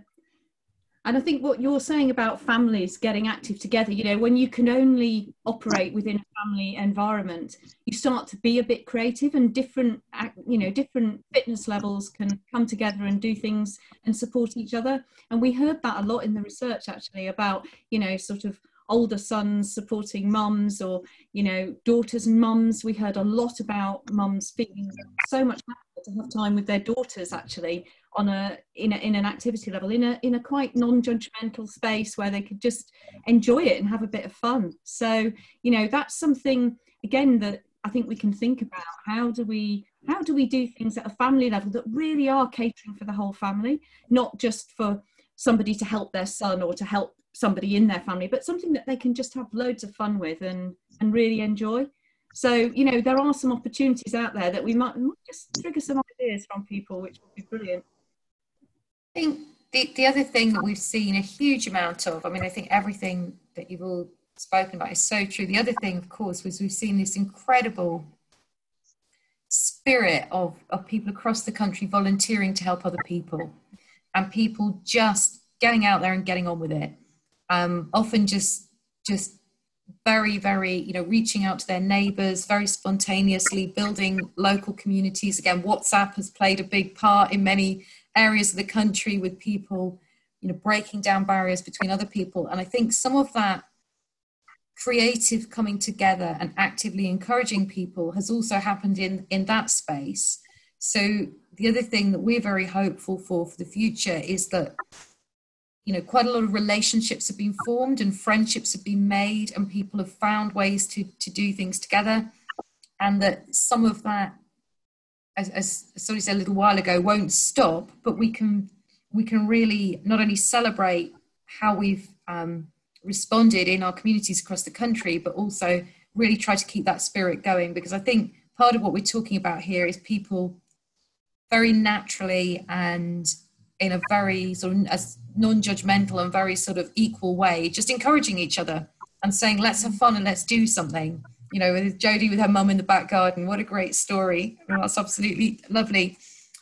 and i think what you're saying about families getting active together you know when you can only operate within a family environment you start to be a bit creative and different you know different fitness levels can come together and do things and support each other. And we heard that a lot in the research actually about you know sort of older sons supporting mums or you know daughters and mums. We heard a lot about mums feeling so much happier to have time with their daughters actually on a in, a in an activity level in a in a quite non-judgmental space where they could just enjoy it and have a bit of fun. So you know that's something again that i think we can think about. How do we how do we do things at a family level that really are catering for the whole family not just for somebody to help their son or to help somebody in their family but something that they can just have loads of fun with and and really enjoy so you know there are some opportunities out there that we might, might just trigger some ideas from people which would be brilliant I think the, the other thing that we've seen a huge amount of, I mean, I think everything that you've all spoken about is so true. The other thing, of course, was we've seen this incredible spirit of, of people across the country volunteering to help other people and people just getting out there and getting on with it. Um, often just just very very you know reaching out to their neighbors very spontaneously building local communities. Again whatsapp has played a big part in many areas of the country with people you know breaking down barriers between other people. And i think some of that creative coming together and actively encouraging people has also happened in in that space. So the other thing that we're very hopeful for for the future is that you know quite a lot of relationships have been formed and friendships have been made and people have found ways to to do things together and that some of that as, as Sonny said a little while ago, won't stop, but we can we can really not only celebrate how we've um, responded in our communities across the country, but also really try to keep that spirit going. Because I think part of what we're talking about here is people very naturally and in a very sort of non-judgmental and very sort of equal way, just encouraging each other and saying, "Let's have fun and let's do something." you know, with Jodie with her mum in the back garden. What a great story. that's absolutely lovely.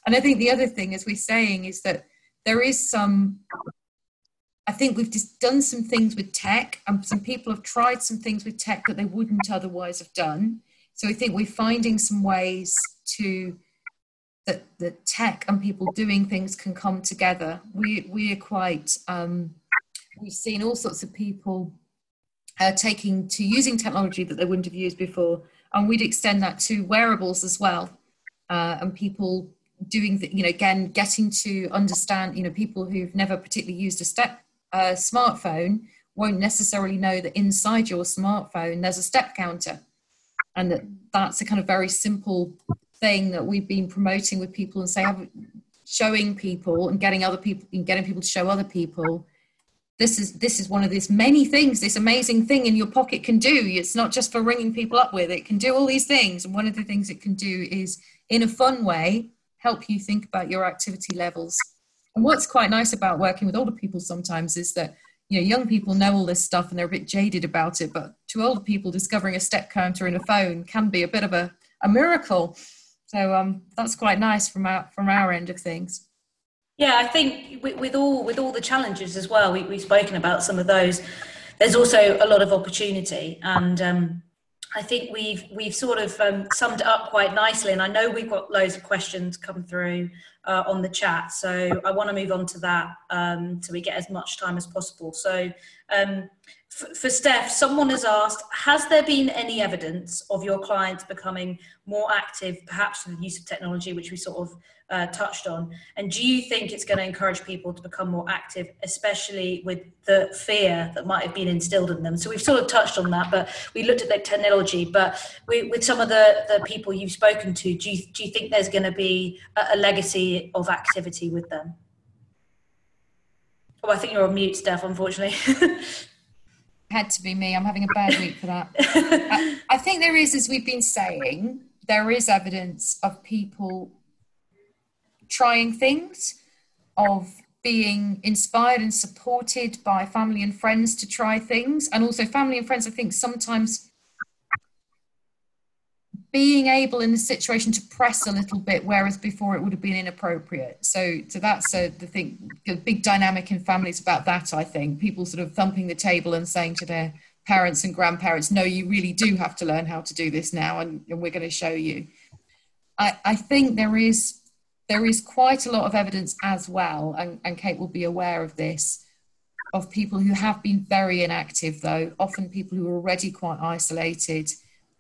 And I think the other thing, as we're saying, is that there is some, I think we've just done some things with tech, and some people have tried some things with tech that they wouldn't otherwise have done. So I think we're finding some ways to that the tech and people doing things can come together. We we are quite um, we've seen all sorts of people uh, taking to using technology that they wouldn't have used before. And we'd extend that to wearables as well. Uh, and people doing, the, you know, again, getting to understand, you know, people who've never particularly used a step smartphone won't necessarily know that inside your smartphone there's a step counter. And that that's a kind of very simple thing that we've been promoting with people and say, showing people and getting other people and getting people to show other people this is this is one of these many things this amazing thing in your pocket can do. It's not just for ringing people up with it can do all these things. And one of the things it can do is in a fun way help you think about your activity levels. And what's quite nice about working with older people sometimes is that you know young people know all this stuff and they're a bit jaded about it but to older people discovering a step counter in a phone can be a bit of a, a miracle so um, that's quite nice from our from our end of things yeah, I think with, with, all with all the challenges as well, we, we've spoken about some of those. There's also a lot of opportunity, and um, I think we've we've sort of um, summed up quite nicely. And I know we've got loads of questions come through uh, on the chat, so I want to move on to that um, so we get as much time as possible. So um, for Steph, someone has asked, has there been any evidence of your clients becoming more active, perhaps through the use of technology, which we sort of uh, touched on? And do you think it's going to encourage people to become more active, especially with the fear that might have been instilled in them? So we've sort of touched on that, but we looked at the technology. But we, with some of the, the people you've spoken to, do you, do you think there's going to be a, a legacy of activity with them? Oh, I think you're on mute, Steph, unfortunately. *laughs* had to be me. I'm having a bad week for that. I, uh, *laughs* I, think there is, as we've been saying, there is evidence of people trying things, of being inspired and supported by family and friends to try things. And also, family and friends, I think sometimes being able in the situation to press a little bit, whereas before it would have been inappropriate. So, so that's a, the thing, the big dynamic in families about that. I think people sort of thumping the table and saying to their parents and grandparents, "No, you really do have to learn how to do this now, and, and we're going to show you." I, I think there is there is quite a lot of evidence as well, and, and Kate will be aware of this, of people who have been very inactive, though, often people who are already quite isolated.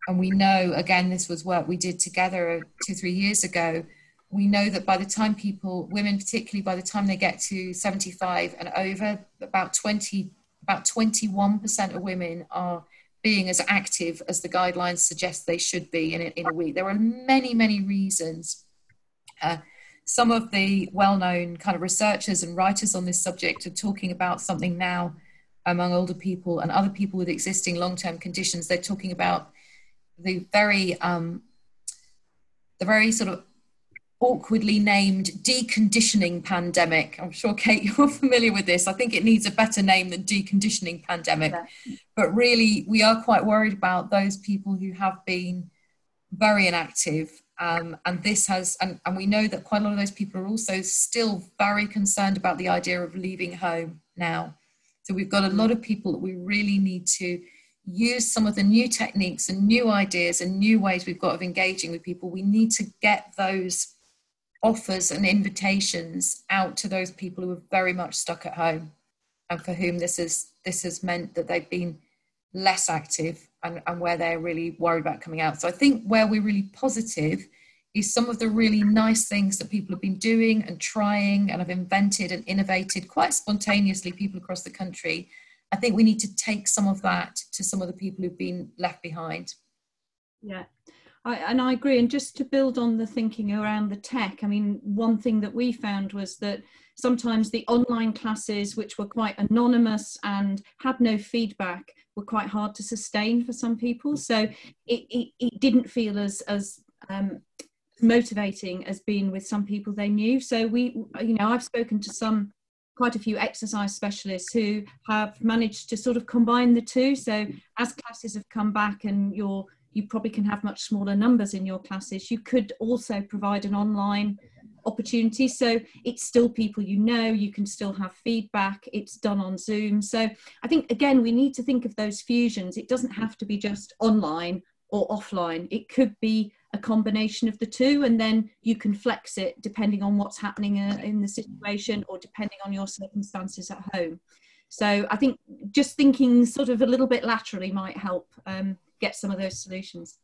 And we know, again, this was work we did together two, three years ago. We know that by the time people, women particularly, by the time they get to 75 and over, about 20, about 21% of women are being as active as the guidelines suggest they should be in a, in a week. There are many, many reasons. Uh, some of the well-known kind of researchers and writers on this subject are talking about something now among older people and other people with existing long-term conditions. They're talking about the very um, the very sort of awkwardly named deconditioning pandemic. I'm sure, Kate, *laughs* you're familiar with this. I think it needs a better name than deconditioning pandemic. Yeah. But really, we are quite worried about those people who have been very inactive um, and this has, and, and we know that quite a lot of those people are also still very concerned about the idea of leaving home now. So we've got a lot of people that we really need to use some of the new techniques and new ideas and new ways we've got of engaging with people. We need to get those offers and invitations out to those people who are very much stuck at home and for whom this is this has meant that they've been less active and, and where they're really worried about coming out. So I think where we're really positive is some of the really nice things that people have been doing and trying and have invented and innovated quite spontaneously, people across the country. I think we need to take some of that to some of the people who've been left behind. Yeah, I, and I agree. And just to build on the thinking around the tech, I mean, one thing that we found was that sometimes the online classes, which were quite anonymous and had no feedback, were quite hard to sustain for some people. So it, it, it didn't feel as, as um, motivating as being with some people they knew. So we, you know, I've spoken to some quite a few exercise specialists who have managed to sort of combine the two. So as classes have come back and you're you probably can have much smaller numbers in your classes. You could also provide an online opportunity. So it's still people you know, you can still have feedback, it's done on Zoom. So I think, again, we need to think of those fusions. It doesn't have to be just online or offline, it could be a combination of the two, and then you can flex it depending on what's happening uh, in the situation or depending on your circumstances at home. So I think just thinking sort of a little bit laterally might help um, get some of those solutions.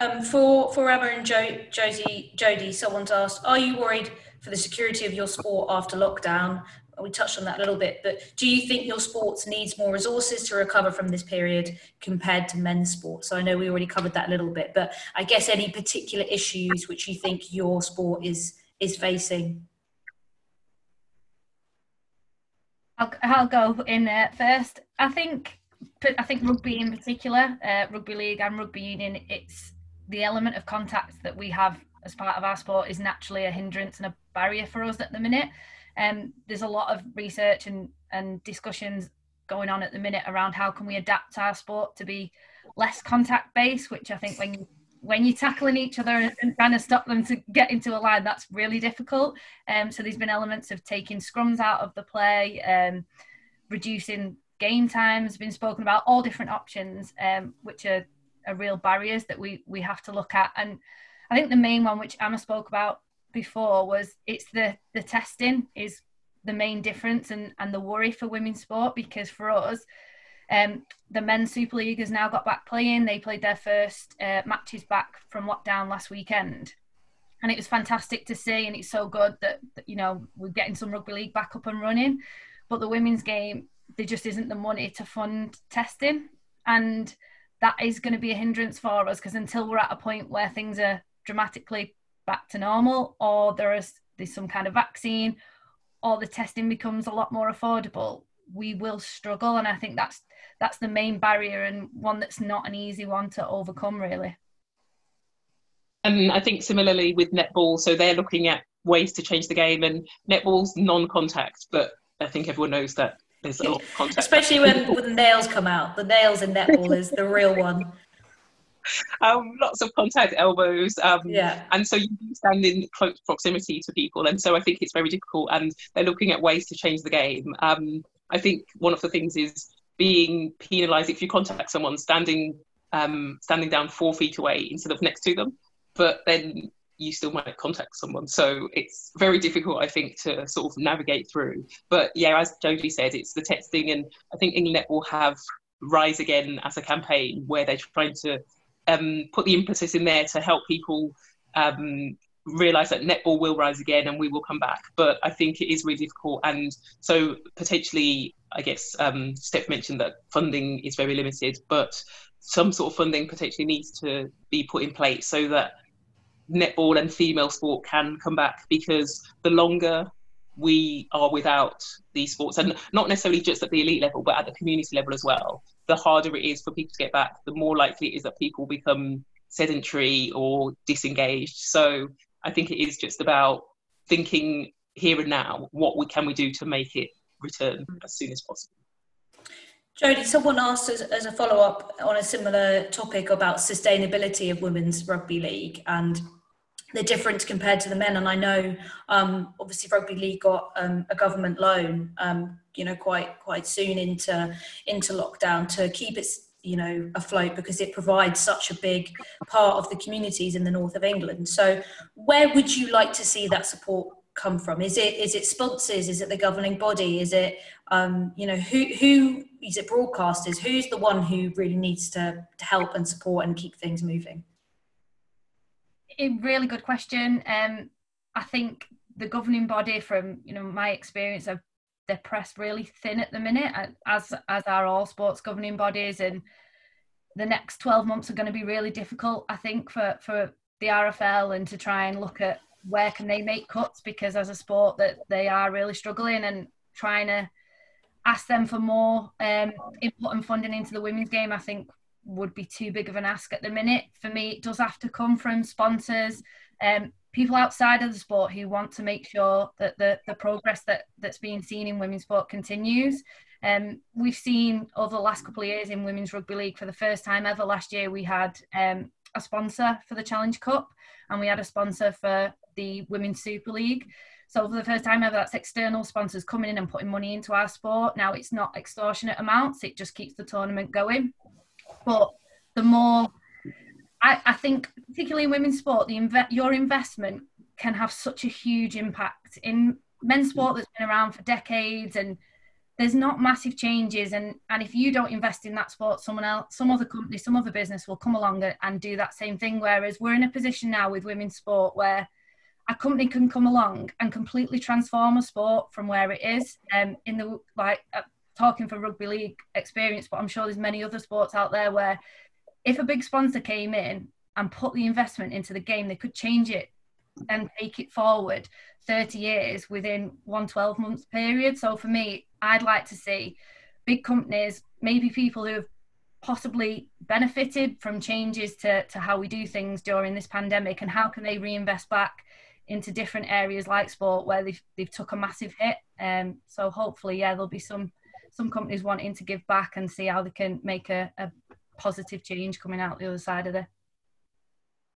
Um, for for Ama and jo- Josie, Jodie, someone's asked, are you worried for the security of your sport after lockdown? We touched on that a little bit, but do you think your sports needs more resources to recover from this period compared to men's sports? So I know we already covered that a little bit, but I guess any particular issues which you think your sport is is facing? I'll, I'll go in there first. I think I think rugby in particular, uh, rugby league and rugby union, it's the element of contact that we have as part of our sport is naturally a hindrance and a barrier for us at the minute. Um, there's a lot of research and, and discussions going on at the minute around how can we adapt our sport to be less contact based, which I think when you when you're tackling each other and trying to stop them to get into a line, that's really difficult. Um, so there's been elements of taking scrums out of the play, um, reducing game times, been spoken about, all different options, um, which are are real barriers that we we have to look at. And I think the main one, which Ama spoke about before, was it's the the testing is the main difference and and the worry for women's sport because for us. Um, the men's Super League has now got back playing. They played their first uh, matches back from lockdown last weekend, and it was fantastic to see. And it's so good that, that you know we're getting some rugby league back up and running. But the women's game, there just isn't the money to fund testing, and that is going to be a hindrance for us because until we're at a point where things are dramatically back to normal or there is there's some kind of vaccine or the testing becomes a lot more affordable we will struggle and i think that's that's the main barrier and one that's not an easy one to overcome really and i think similarly with netball so they're looking at ways to change the game and netball's non-contact but i think everyone knows that there's a lot of contact. Especially when, when the nails come out. The nails in netball is the real one. Um, lots of contact elbows. Um, yeah. And so you stand in close proximity to people. And so I think it's very difficult. And they're looking at ways to change the game. Um, I think one of the things is being penalised if you contact someone standing um, standing down four feet away instead of next to them. But then you still might contact someone. So it's very difficult, I think, to sort of navigate through. But yeah, as Jodie said, it's the texting, and I think England will have Rise Again as a campaign where they're trying to um, put the impetus in there to help people um, realize that netball will rise again and we will come back. But I think it is really difficult. And so potentially, I guess um, Steph mentioned that funding is very limited, but some sort of funding potentially needs to be put in place so that netball and female sport can come back because the longer we are without these sports and not necessarily just at the elite level but at the community level as well the harder it is for people to get back the more likely it is that people become sedentary or disengaged so I think it is just about thinking here and now what we can we do to make it return as soon as possible. Jodie, someone asked as, as a follow up on a similar topic about sustainability of women's rugby league and the difference compared to the men. And I know, um, obviously, rugby league got um, a government loan, um, you know, quite quite soon into into lockdown to keep its you know afloat because it provides such a big part of the communities in the north of England. So where would you like to see that support come from? Is it is it sponsors? Is it the governing body? Is it um, you know who who is it broadcasters? Who's the one who really needs to, to help and support and keep things moving? A really good question. Um, I think the governing body, from you know my experience, of they're pressed really thin at the minute, as as are all sports governing bodies, and the next 12 months are going to be really difficult, I think, for for the RFL and to try and look at where can they make cuts because as a sport that they are really struggling and trying to ask them for more um, input and funding into the women's game, I think would be too big of an ask at the minute. For me, it does have to come from sponsors, um, people outside of the sport who want to make sure that the, the progress that, that's being seen in women's sport continues. Um, we've seen over the last couple of years in Women's Rugby League for the first time ever last year, we had um, a sponsor for the Challenge Cup and we had a sponsor for the Women's Super League. So for the first time ever, that's external sponsors coming in and putting money into our sport. Now it's not extortionate amounts; it just keeps the tournament going. But the more I, I think, particularly in women's sport, the inve- your investment can have such a huge impact. In men's sport that's been around for decades and there's not massive changes and and if you don't invest in that sport someone else some other company some other business will come along and do that same thing. Whereas we're in a position now with women's sport where a company can come along and completely transform a sport from where it is um in the like uh, talking for rugby league experience but i'm sure there's many other sports out there where if a big sponsor came in and put the investment into the game, they could change it and take it forward 30 years within one 12 months period. So for me, I'd like to see big companies, maybe people who have possibly benefited from changes to, to how we do things during this pandemic and how can they reinvest back into different areas like sport where they've, they've took a massive hit. Um, so hopefully, yeah, there'll be some some companies wanting to give back and see how they can make a, a positive change coming out the other side of it.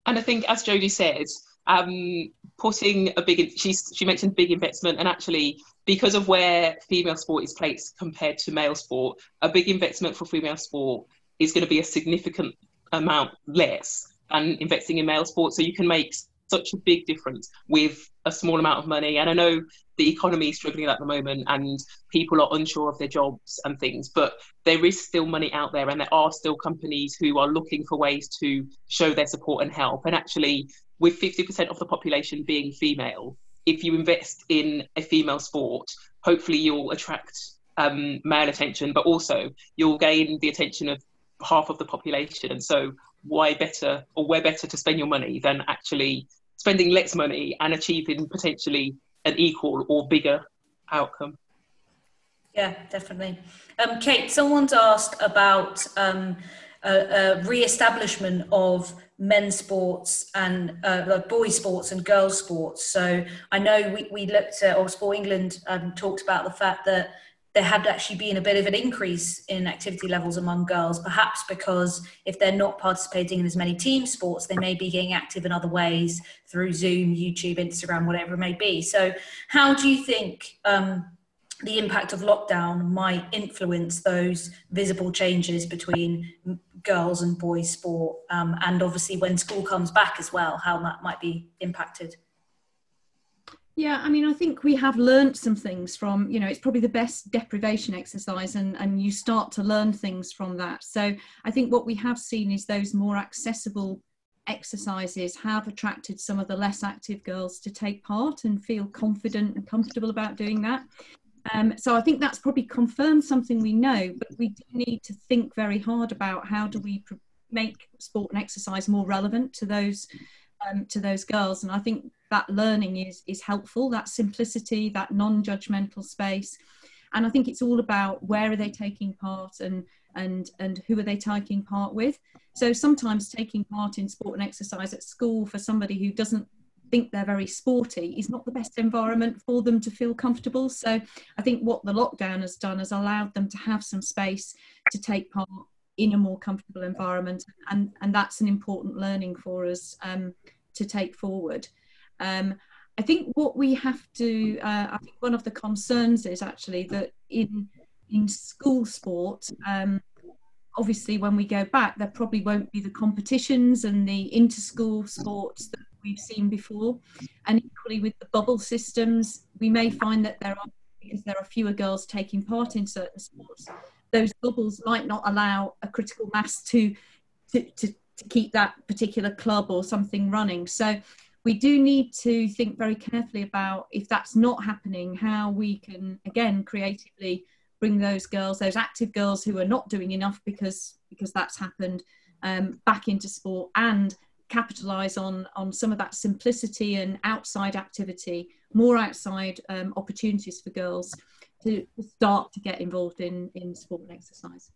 And I think, as Jodie said, um, putting a big, she she mentioned big investment, and actually, because of where female sport is placed compared to male sport, a big investment for female sport is going to be a significant amount less than investing in male sport. So you can make such a big difference with a small amount of money. And I know the economy is struggling at the moment and people are unsure of their jobs and things, but there is still money out there and there are still companies who are looking for ways to show their support and help. And actually, with 50% of the population being female, if you invest in a female sport, hopefully you'll attract um, male attention, but also you'll gain the attention of half of the population. And so, why better or where better to spend your money than actually spending less money and achieving potentially an equal or bigger outcome. Yeah, definitely. Um, Kate, someone's asked about um, a, a re-establishment of men's sports and uh, like boys sports and girls sports. So I know we, we looked at, or Sport England um, talked about the fact that there had actually been a bit of an increase in activity levels among girls, perhaps because if they're not participating in as many team sports, they may be getting active in other ways through Zoom, YouTube, Instagram, whatever it may be. So, how do you think um, the impact of lockdown might influence those visible changes between girls and boys sport um, and obviously when school comes back as well how that might be impacted yeah, I mean, I think we have learned some things from, you know, it's probably the best deprivation exercise and, and you start to learn things from that. So I think what we have seen is those more accessible exercises have attracted some of the less active girls to take part and feel confident and comfortable about doing that. Um, so I think that's probably confirmed something we know, but we do need to think very hard about how do we make sport and exercise more relevant to those um, to those girls. And I think that learning is is helpful. That simplicity, that non-judgmental space, and I think it's all about where are they taking part and and and who are they taking part with. So sometimes taking part in sport and exercise at school for somebody who doesn't think they're very sporty is not the best environment for them to feel comfortable. So I think what the lockdown has done has allowed them to have some space to take part in a more comfortable environment, and and that's an important learning for us um, to take forward. Um, I think what we have to, uh, I think one of the concerns is actually that in in school sport, um, obviously when we go back, there probably won't be the competitions and the inter-school sports that we've seen before. And equally with the bubble systems, we may find that there are, because there are fewer girls taking part in certain sports, those bubbles might not allow a critical mass to, to, to, to keep that particular club or something running. So we do need to think very carefully about if that's not happening, how we can, again, creatively bring those girls, those active girls who are not doing enough because because that's happened, um, back into sport and capitalize on on some of that simplicity and outside activity more outside um, opportunities for girls to start to get involved in in sport and exercise.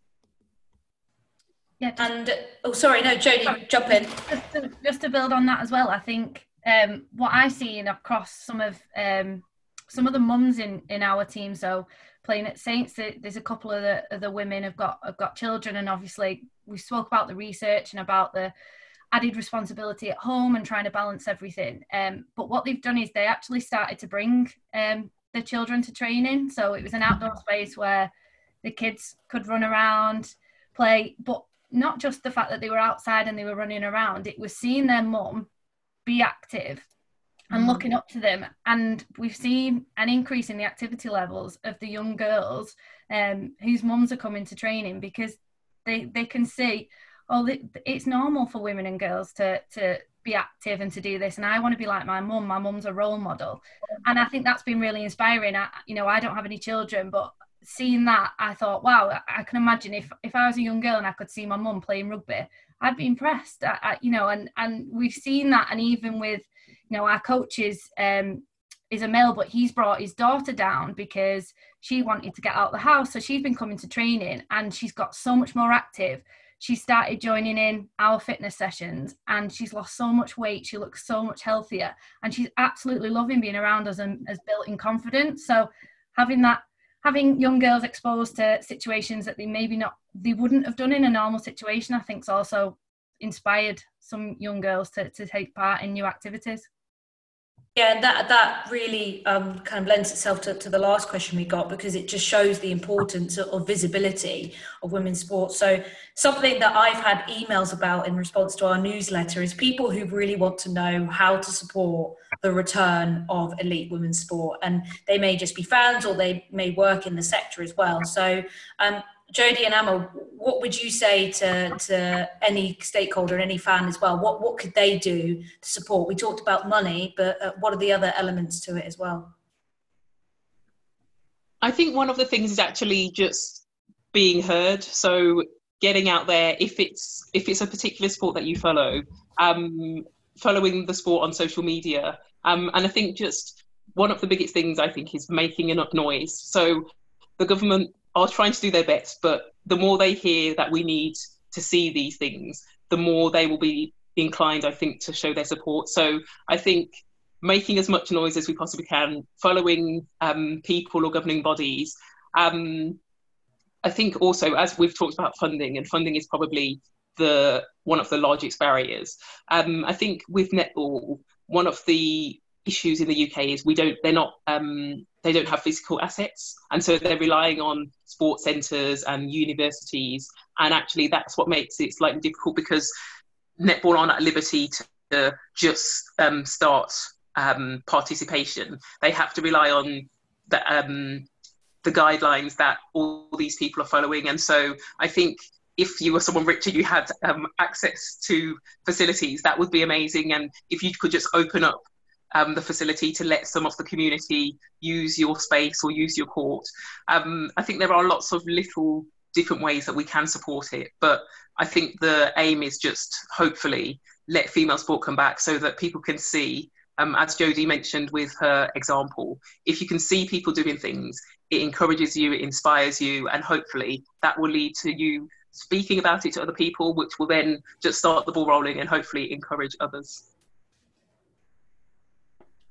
Yeah and oh sorry no jodie jump in. Just to, just to, build on that as well i think um, what i've seen across some of um, some of the mums in in our team so playing at saints there's a couple of the, of the women have got have got children and obviously we spoke about the research and about the added responsibility at home and trying to balance everything. Um, but what they've done is they actually started to bring um, the children to training. So it was an outdoor space where the kids could run around, play, but not just the fact that they were outside and they were running around, it was seeing their mum be active and mm. looking up to them. And we've seen an increase in the activity levels of the young girls um, whose mums are coming to training because they, they can see, oh, it's normal for women and girls to to be active and to do this and I want to be like my mum my mum's a role model and I think that's been really inspiring I, you know I don't have any children but seeing that I thought wow I can imagine if if I was a young girl and I could see my mum playing rugby I'd be impressed. I, I, you know and and we've seen that and even with you know our coaches um is a male but he's brought his daughter down because she wanted to get out of the house. So she's been coming to training and she's got so much more active. She started joining in our fitness sessions and she's lost so much weight. She looks so much healthier and she's absolutely loving being around us and has built in confidence. So having that having young girls exposed to situations that they maybe not they wouldn't have done in a normal situation i think's also inspired some young girls to, to take part in new activities yeah, and that that really um, kind of lends itself to, to the last question we got because it just shows the importance of, of visibility of women's sports. So something that I've had emails about in response to our newsletter is people who really want to know how to support the return of elite women's sport, and they may just be fans or they may work in the sector as well. So um, Jodie and Ama, what would you say to, to any stakeholder and any fan as well? What, what could they do to support? We talked about money, but uh, what are the other elements to it as well? I think one of the things is actually just being heard. So getting out there, if it's if it's a particular sport that you follow, um, following the sport on social media, um, and I think just one of the biggest things I think is making enough noise. So the government are trying to do their best, but the more they hear that we need to see these things, the more they will be inclined, I think, to show their support. So I think making as much noise as we possibly can, following um, people or governing bodies. Um, I think also, as we've talked about funding, and funding is probably the one of the largest barriers. Um, I think with netball, one of the issues in the UK is we don't they're not um, they don't have physical assets, and so they're relying on sports centres and universities, and actually that's what makes it slightly difficult because netball aren't at liberty to just um, start um, participation. They have to rely on the um, the guidelines that all these people are following, and so I think if you were someone richer, you had um, access to facilities, that would be amazing. And if you could just open up um, the facility to let some of the community use your space or use your court. Um, I think there are lots of little different ways that we can support it, but I think the aim is just hopefully let female sport come back so that people can see. Um, as Jodie mentioned with her example, if you can see people doing things, it encourages you, it inspires you, and hopefully that will lead to you speaking about it to other people, which will then just start the ball rolling and hopefully encourage others.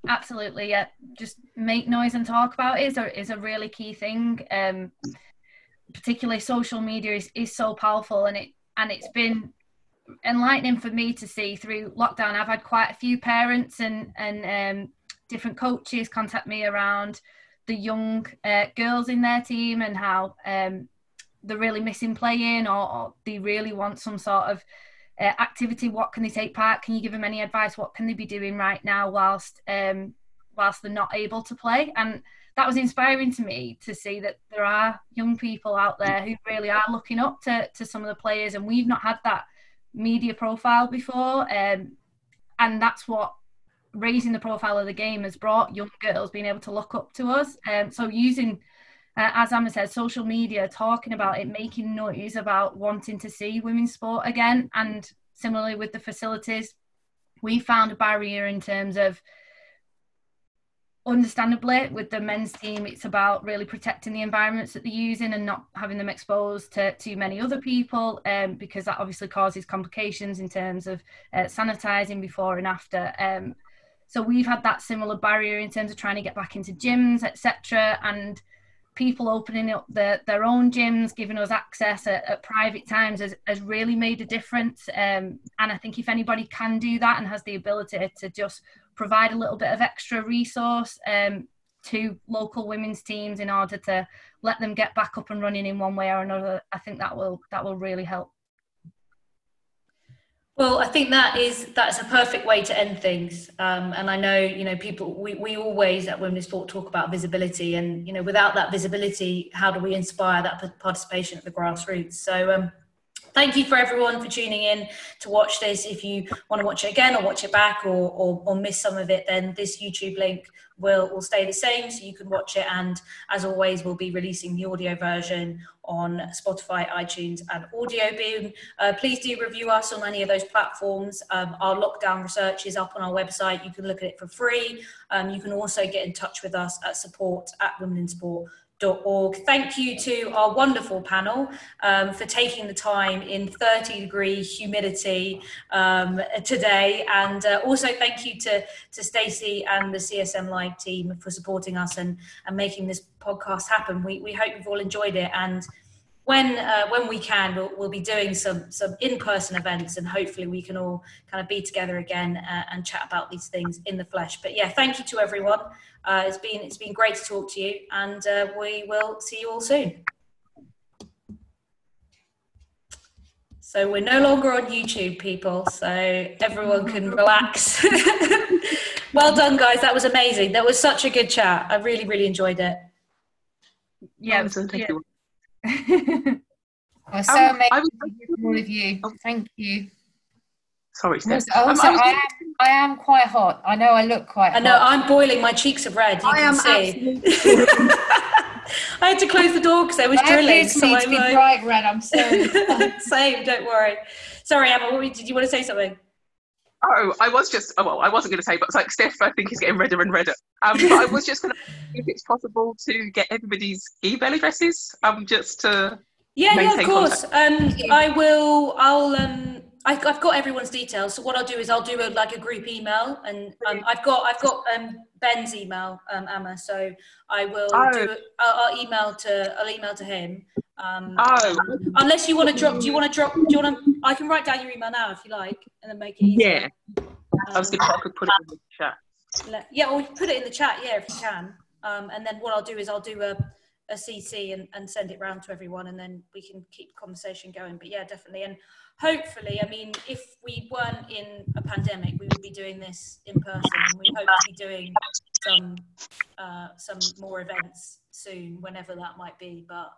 Absolutely, yeah. Just make noise and talk about it is a, is a really key thing. Um, particularly social media is, is so powerful and it and it's been enlightening for me to see through lockdown. I've had quite a few parents and and um, different coaches contact me around the young uh, girls in their team and how um, they're really missing playing or, or, they really want some sort of uh, activity what can they take part? Can you give them any advice? What can they be doing right now whilst um, whilst they're not able to play? And that was inspiring to me to see that there are young people out there who really are looking up to, to some of the players and we've not had that media profile before um, and that's what raising the profile of the game has brought young girls being able to look up to us. Um, so using uh, as Ama said, social media talking about it, making noise about wanting to see women's sport again. And similarly with the facilities, we found a barrier in terms of understandably with the men's team it's about really protecting the environments that they're using and not having them exposed to too many other people um, because that obviously causes complications in terms of uh, sanitizing before and after um, so we've had that similar barrier in terms of trying to get back into gyms etc and people opening up their, their own gyms, giving us access at, at private times has, has really made a difference. Um, and I think if anybody can do that and has the ability to just provide a little bit of extra resource um, to local women's teams in order to let them get back up and running in one way or another, I think that will that will really help. Well, I think that is that's a perfect way to end things. Um, and I know you know people we, we always at Women in Sport talk about visibility, and you know without that visibility, how do we inspire that participation at the grassroots? So. Um, thank you for everyone for tuning in to watch this. If you want to watch it again or watch it back or, or, or miss some of it, then this YouTube link will, will stay the same so you can watch it. And as always, we'll be releasing the audio version on Spotify, iTunes, and Audioboom. Uh, please do review us on any of those platforms. Um, our lockdown research is up on our website. You can look at it for free. Um, you can also get in touch with us at support at womeninsport.com. Thank you to our wonderful panel um, for taking the time in 30 degree humidity um, today. And uh, also thank you to, to Stacey and the CSM Live team for supporting us and, and making this podcast happen. We, we hope you've all enjoyed it. And when uh, when we can, we'll, we'll be doing some some in person events, and hopefully we can all kind of be together again uh, and chat about these things in the flesh. But yeah, thank you to everyone. Uh, it's been it's been great to talk to you, and uh, we will see you all soon. So we're no longer on YouTube, people. So everyone can relax. *laughs* well done, guys. That was amazing. That was such a good chat. I really, really enjoyed it. Yeah, yeah. You. Well, so Um, amazing I was- to hear all of you. Thank you. Sorry, Steph. Also, Um, I was- I, am, I am quite hot. I know I look quite I know hot. I'm boiling. My cheeks are red. You I can am see. absolutely. *laughs* I had to close the door because I was I drilling. appear to So me I'm to be like, bright red. I'm sorry. *laughs* *laughs* same. Don't worry. Sorry, Emma. What, did you want to say something? Oh, I was just, oh, well, I wasn't going to say, but it's like Steph, I think, is getting redder and redder. Um, but I was just going *laughs* to if it's possible to get everybody's email addresses, um, just to, Yeah, yeah, of course. Um. I will. I'll. Um, I, I've got everyone's details. So what I'll do is I'll do a, like a group email, and um, I've got I've got um, Ben's email, um, Emma. So I will Oh. do. A, I'll, I'll email to. I'll email to him. Um, oh, unless you want to drop. Do you want to drop? Do you want to? I can write down your email now if you like, and then make it easier. yeah. I was going to I could put it in the chat. Um, le- yeah, or put it in the chat. Yeah, if you can. Um, and then what I'll do is I'll do a, a CC and, and send it round to everyone, and then we can keep the conversation going. But yeah, definitely. And hopefully, I mean, if we weren't in a pandemic, we would be doing this in person, and we hope to be doing some uh, some more events soon, whenever that might be. But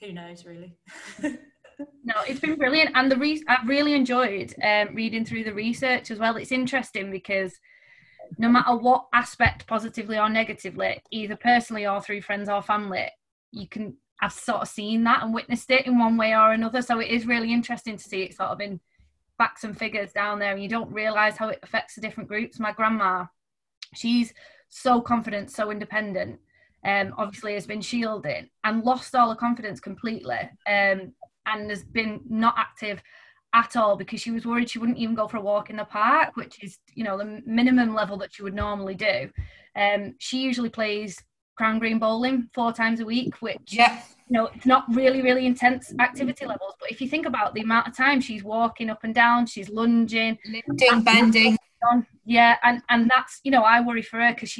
who knows, really. *laughs* no, it's been brilliant, and the re- I've really enjoyed um, reading through the research as well. It's interesting because no matter what aspect, positively or negatively, either personally or through friends or family, you can I've sort of seen that and witnessed it in one way or another. So it is really interesting to see it sort of in facts and figures down there, and you don't realise how it affects the different groups. My grandma, she's so confident, so independent. Um, obviously has been shielding and lost all the confidence completely, um, and has been not active at all because she was worried she wouldn't even go for a walk in the park, which is you know the minimum level that she would normally do. Um, she usually plays crown green bowling four times a week, which yeah. you know it's not really really intense activity levels. But if you think about the amount of time she's walking up and down, she's lunging, lifting, bending. Yeah, and and that's you know I worry for her because she